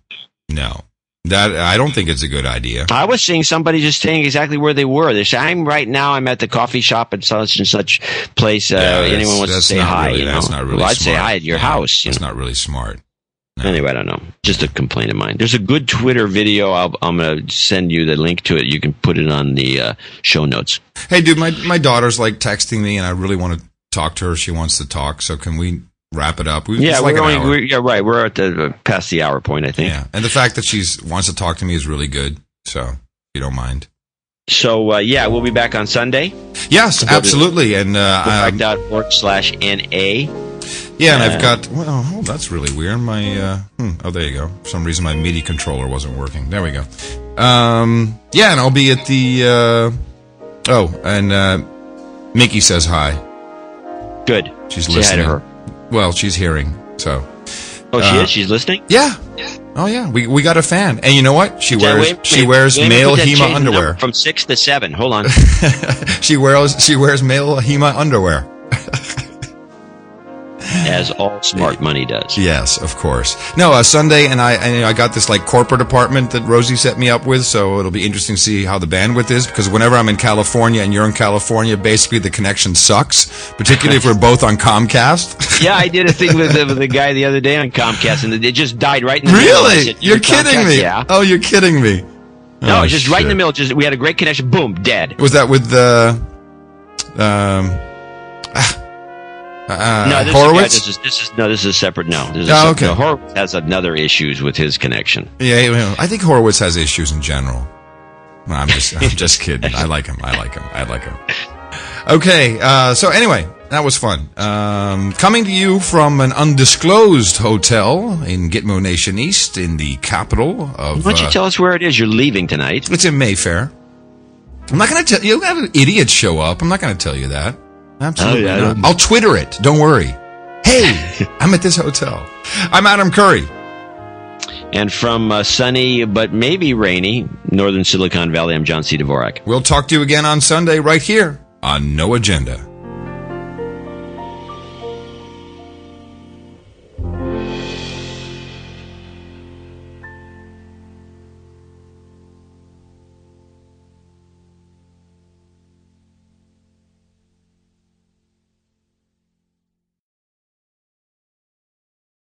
no. That I don't think it's a good idea. I was seeing somebody just saying exactly where they were. They say, "I'm right now. I'm at the coffee shop at such and such place. Uh, Yeah, anyone wants to say hi? really- you know, that's not really well, I'd say hi at your Yeah, house. You That's know? not really smart. Anyway, I don't know. Just a complaint of mine. There's a good Twitter video. I'll, I'm going to send you the link to it. You can put it on the uh, show notes. Hey, dude, my my daughter's like texting me, and I really want to talk to her. She wants to talk, so can we wrap it up? We, yeah, like we're only, we're, yeah, right. We're at the uh, past the hour point, I think. yeah, and the fact that she's wants to talk to me is really good. So, if you don't mind. So uh, yeah, we'll be back on Sunday. Yes, to- absolutely. And uh, um, Dvorak.org slash NA. yeah, and I've uh, got. Well, oh, that's really weird. My uh, hmm, oh, there you go. For some reason, my MIDI controller wasn't working. There we go. Um, yeah, and I'll be at the. Uh, oh, and uh, Mickey says hi. Good. She's Say listening. Hi to her. Well, she's hearing. So Oh, she Uh, is. She's listening. yeah. Oh yeah, we we got a fan, and you know what? She Yeah, wears wait, she wears wait, male that Hema underwear. from six to seven. Hold on. She wears she wears male Hema underwear. As all smart money does. Yes, of course. No, uh, Sunday, and I and I got this like corporate apartment that Rosie set me up with, so it'll be interesting to see how the bandwidth is. Because whenever I'm in California and you're in California, basically the connection sucks, particularly if we're both on Comcast. Yeah, I did a thing with the, with the guy the other day on Comcast, and it just died right in the middle. Really? You're kidding Comcast?" me? Yeah. Oh, you're kidding me. No, Oh, just right in the middle. Just we had a great connection. Boom, dead. Was that with the um? Uh, no, this Horowitz. Is, this is this is no, this is a separate. No, this is Oh, okay. No, Horowitz has another issues with his connection. Yeah, I think Horowitz has issues in general. No, I'm just, I'm just kidding. I like him. I like him. I like him. Okay, uh, so anyway, that was fun. Um, coming to you from an undisclosed hotel in Gitmo Nation East, in the capital of. Why don't you uh, tell us where it is you're leaving tonight? it's in Mayfair. I'm not going to tell you. Have an idiot show up. I'm not going to tell you that. Absolutely Oh, yeah, I not. don't- I'll Twitter it. Don't worry. Hey, I'm at this hotel. I'm Adam Curry. And from uh, sunny but maybe rainy northern Silicon Valley, I'm John C. Dvorak. We'll talk to you again on Sunday right here on No Agenda.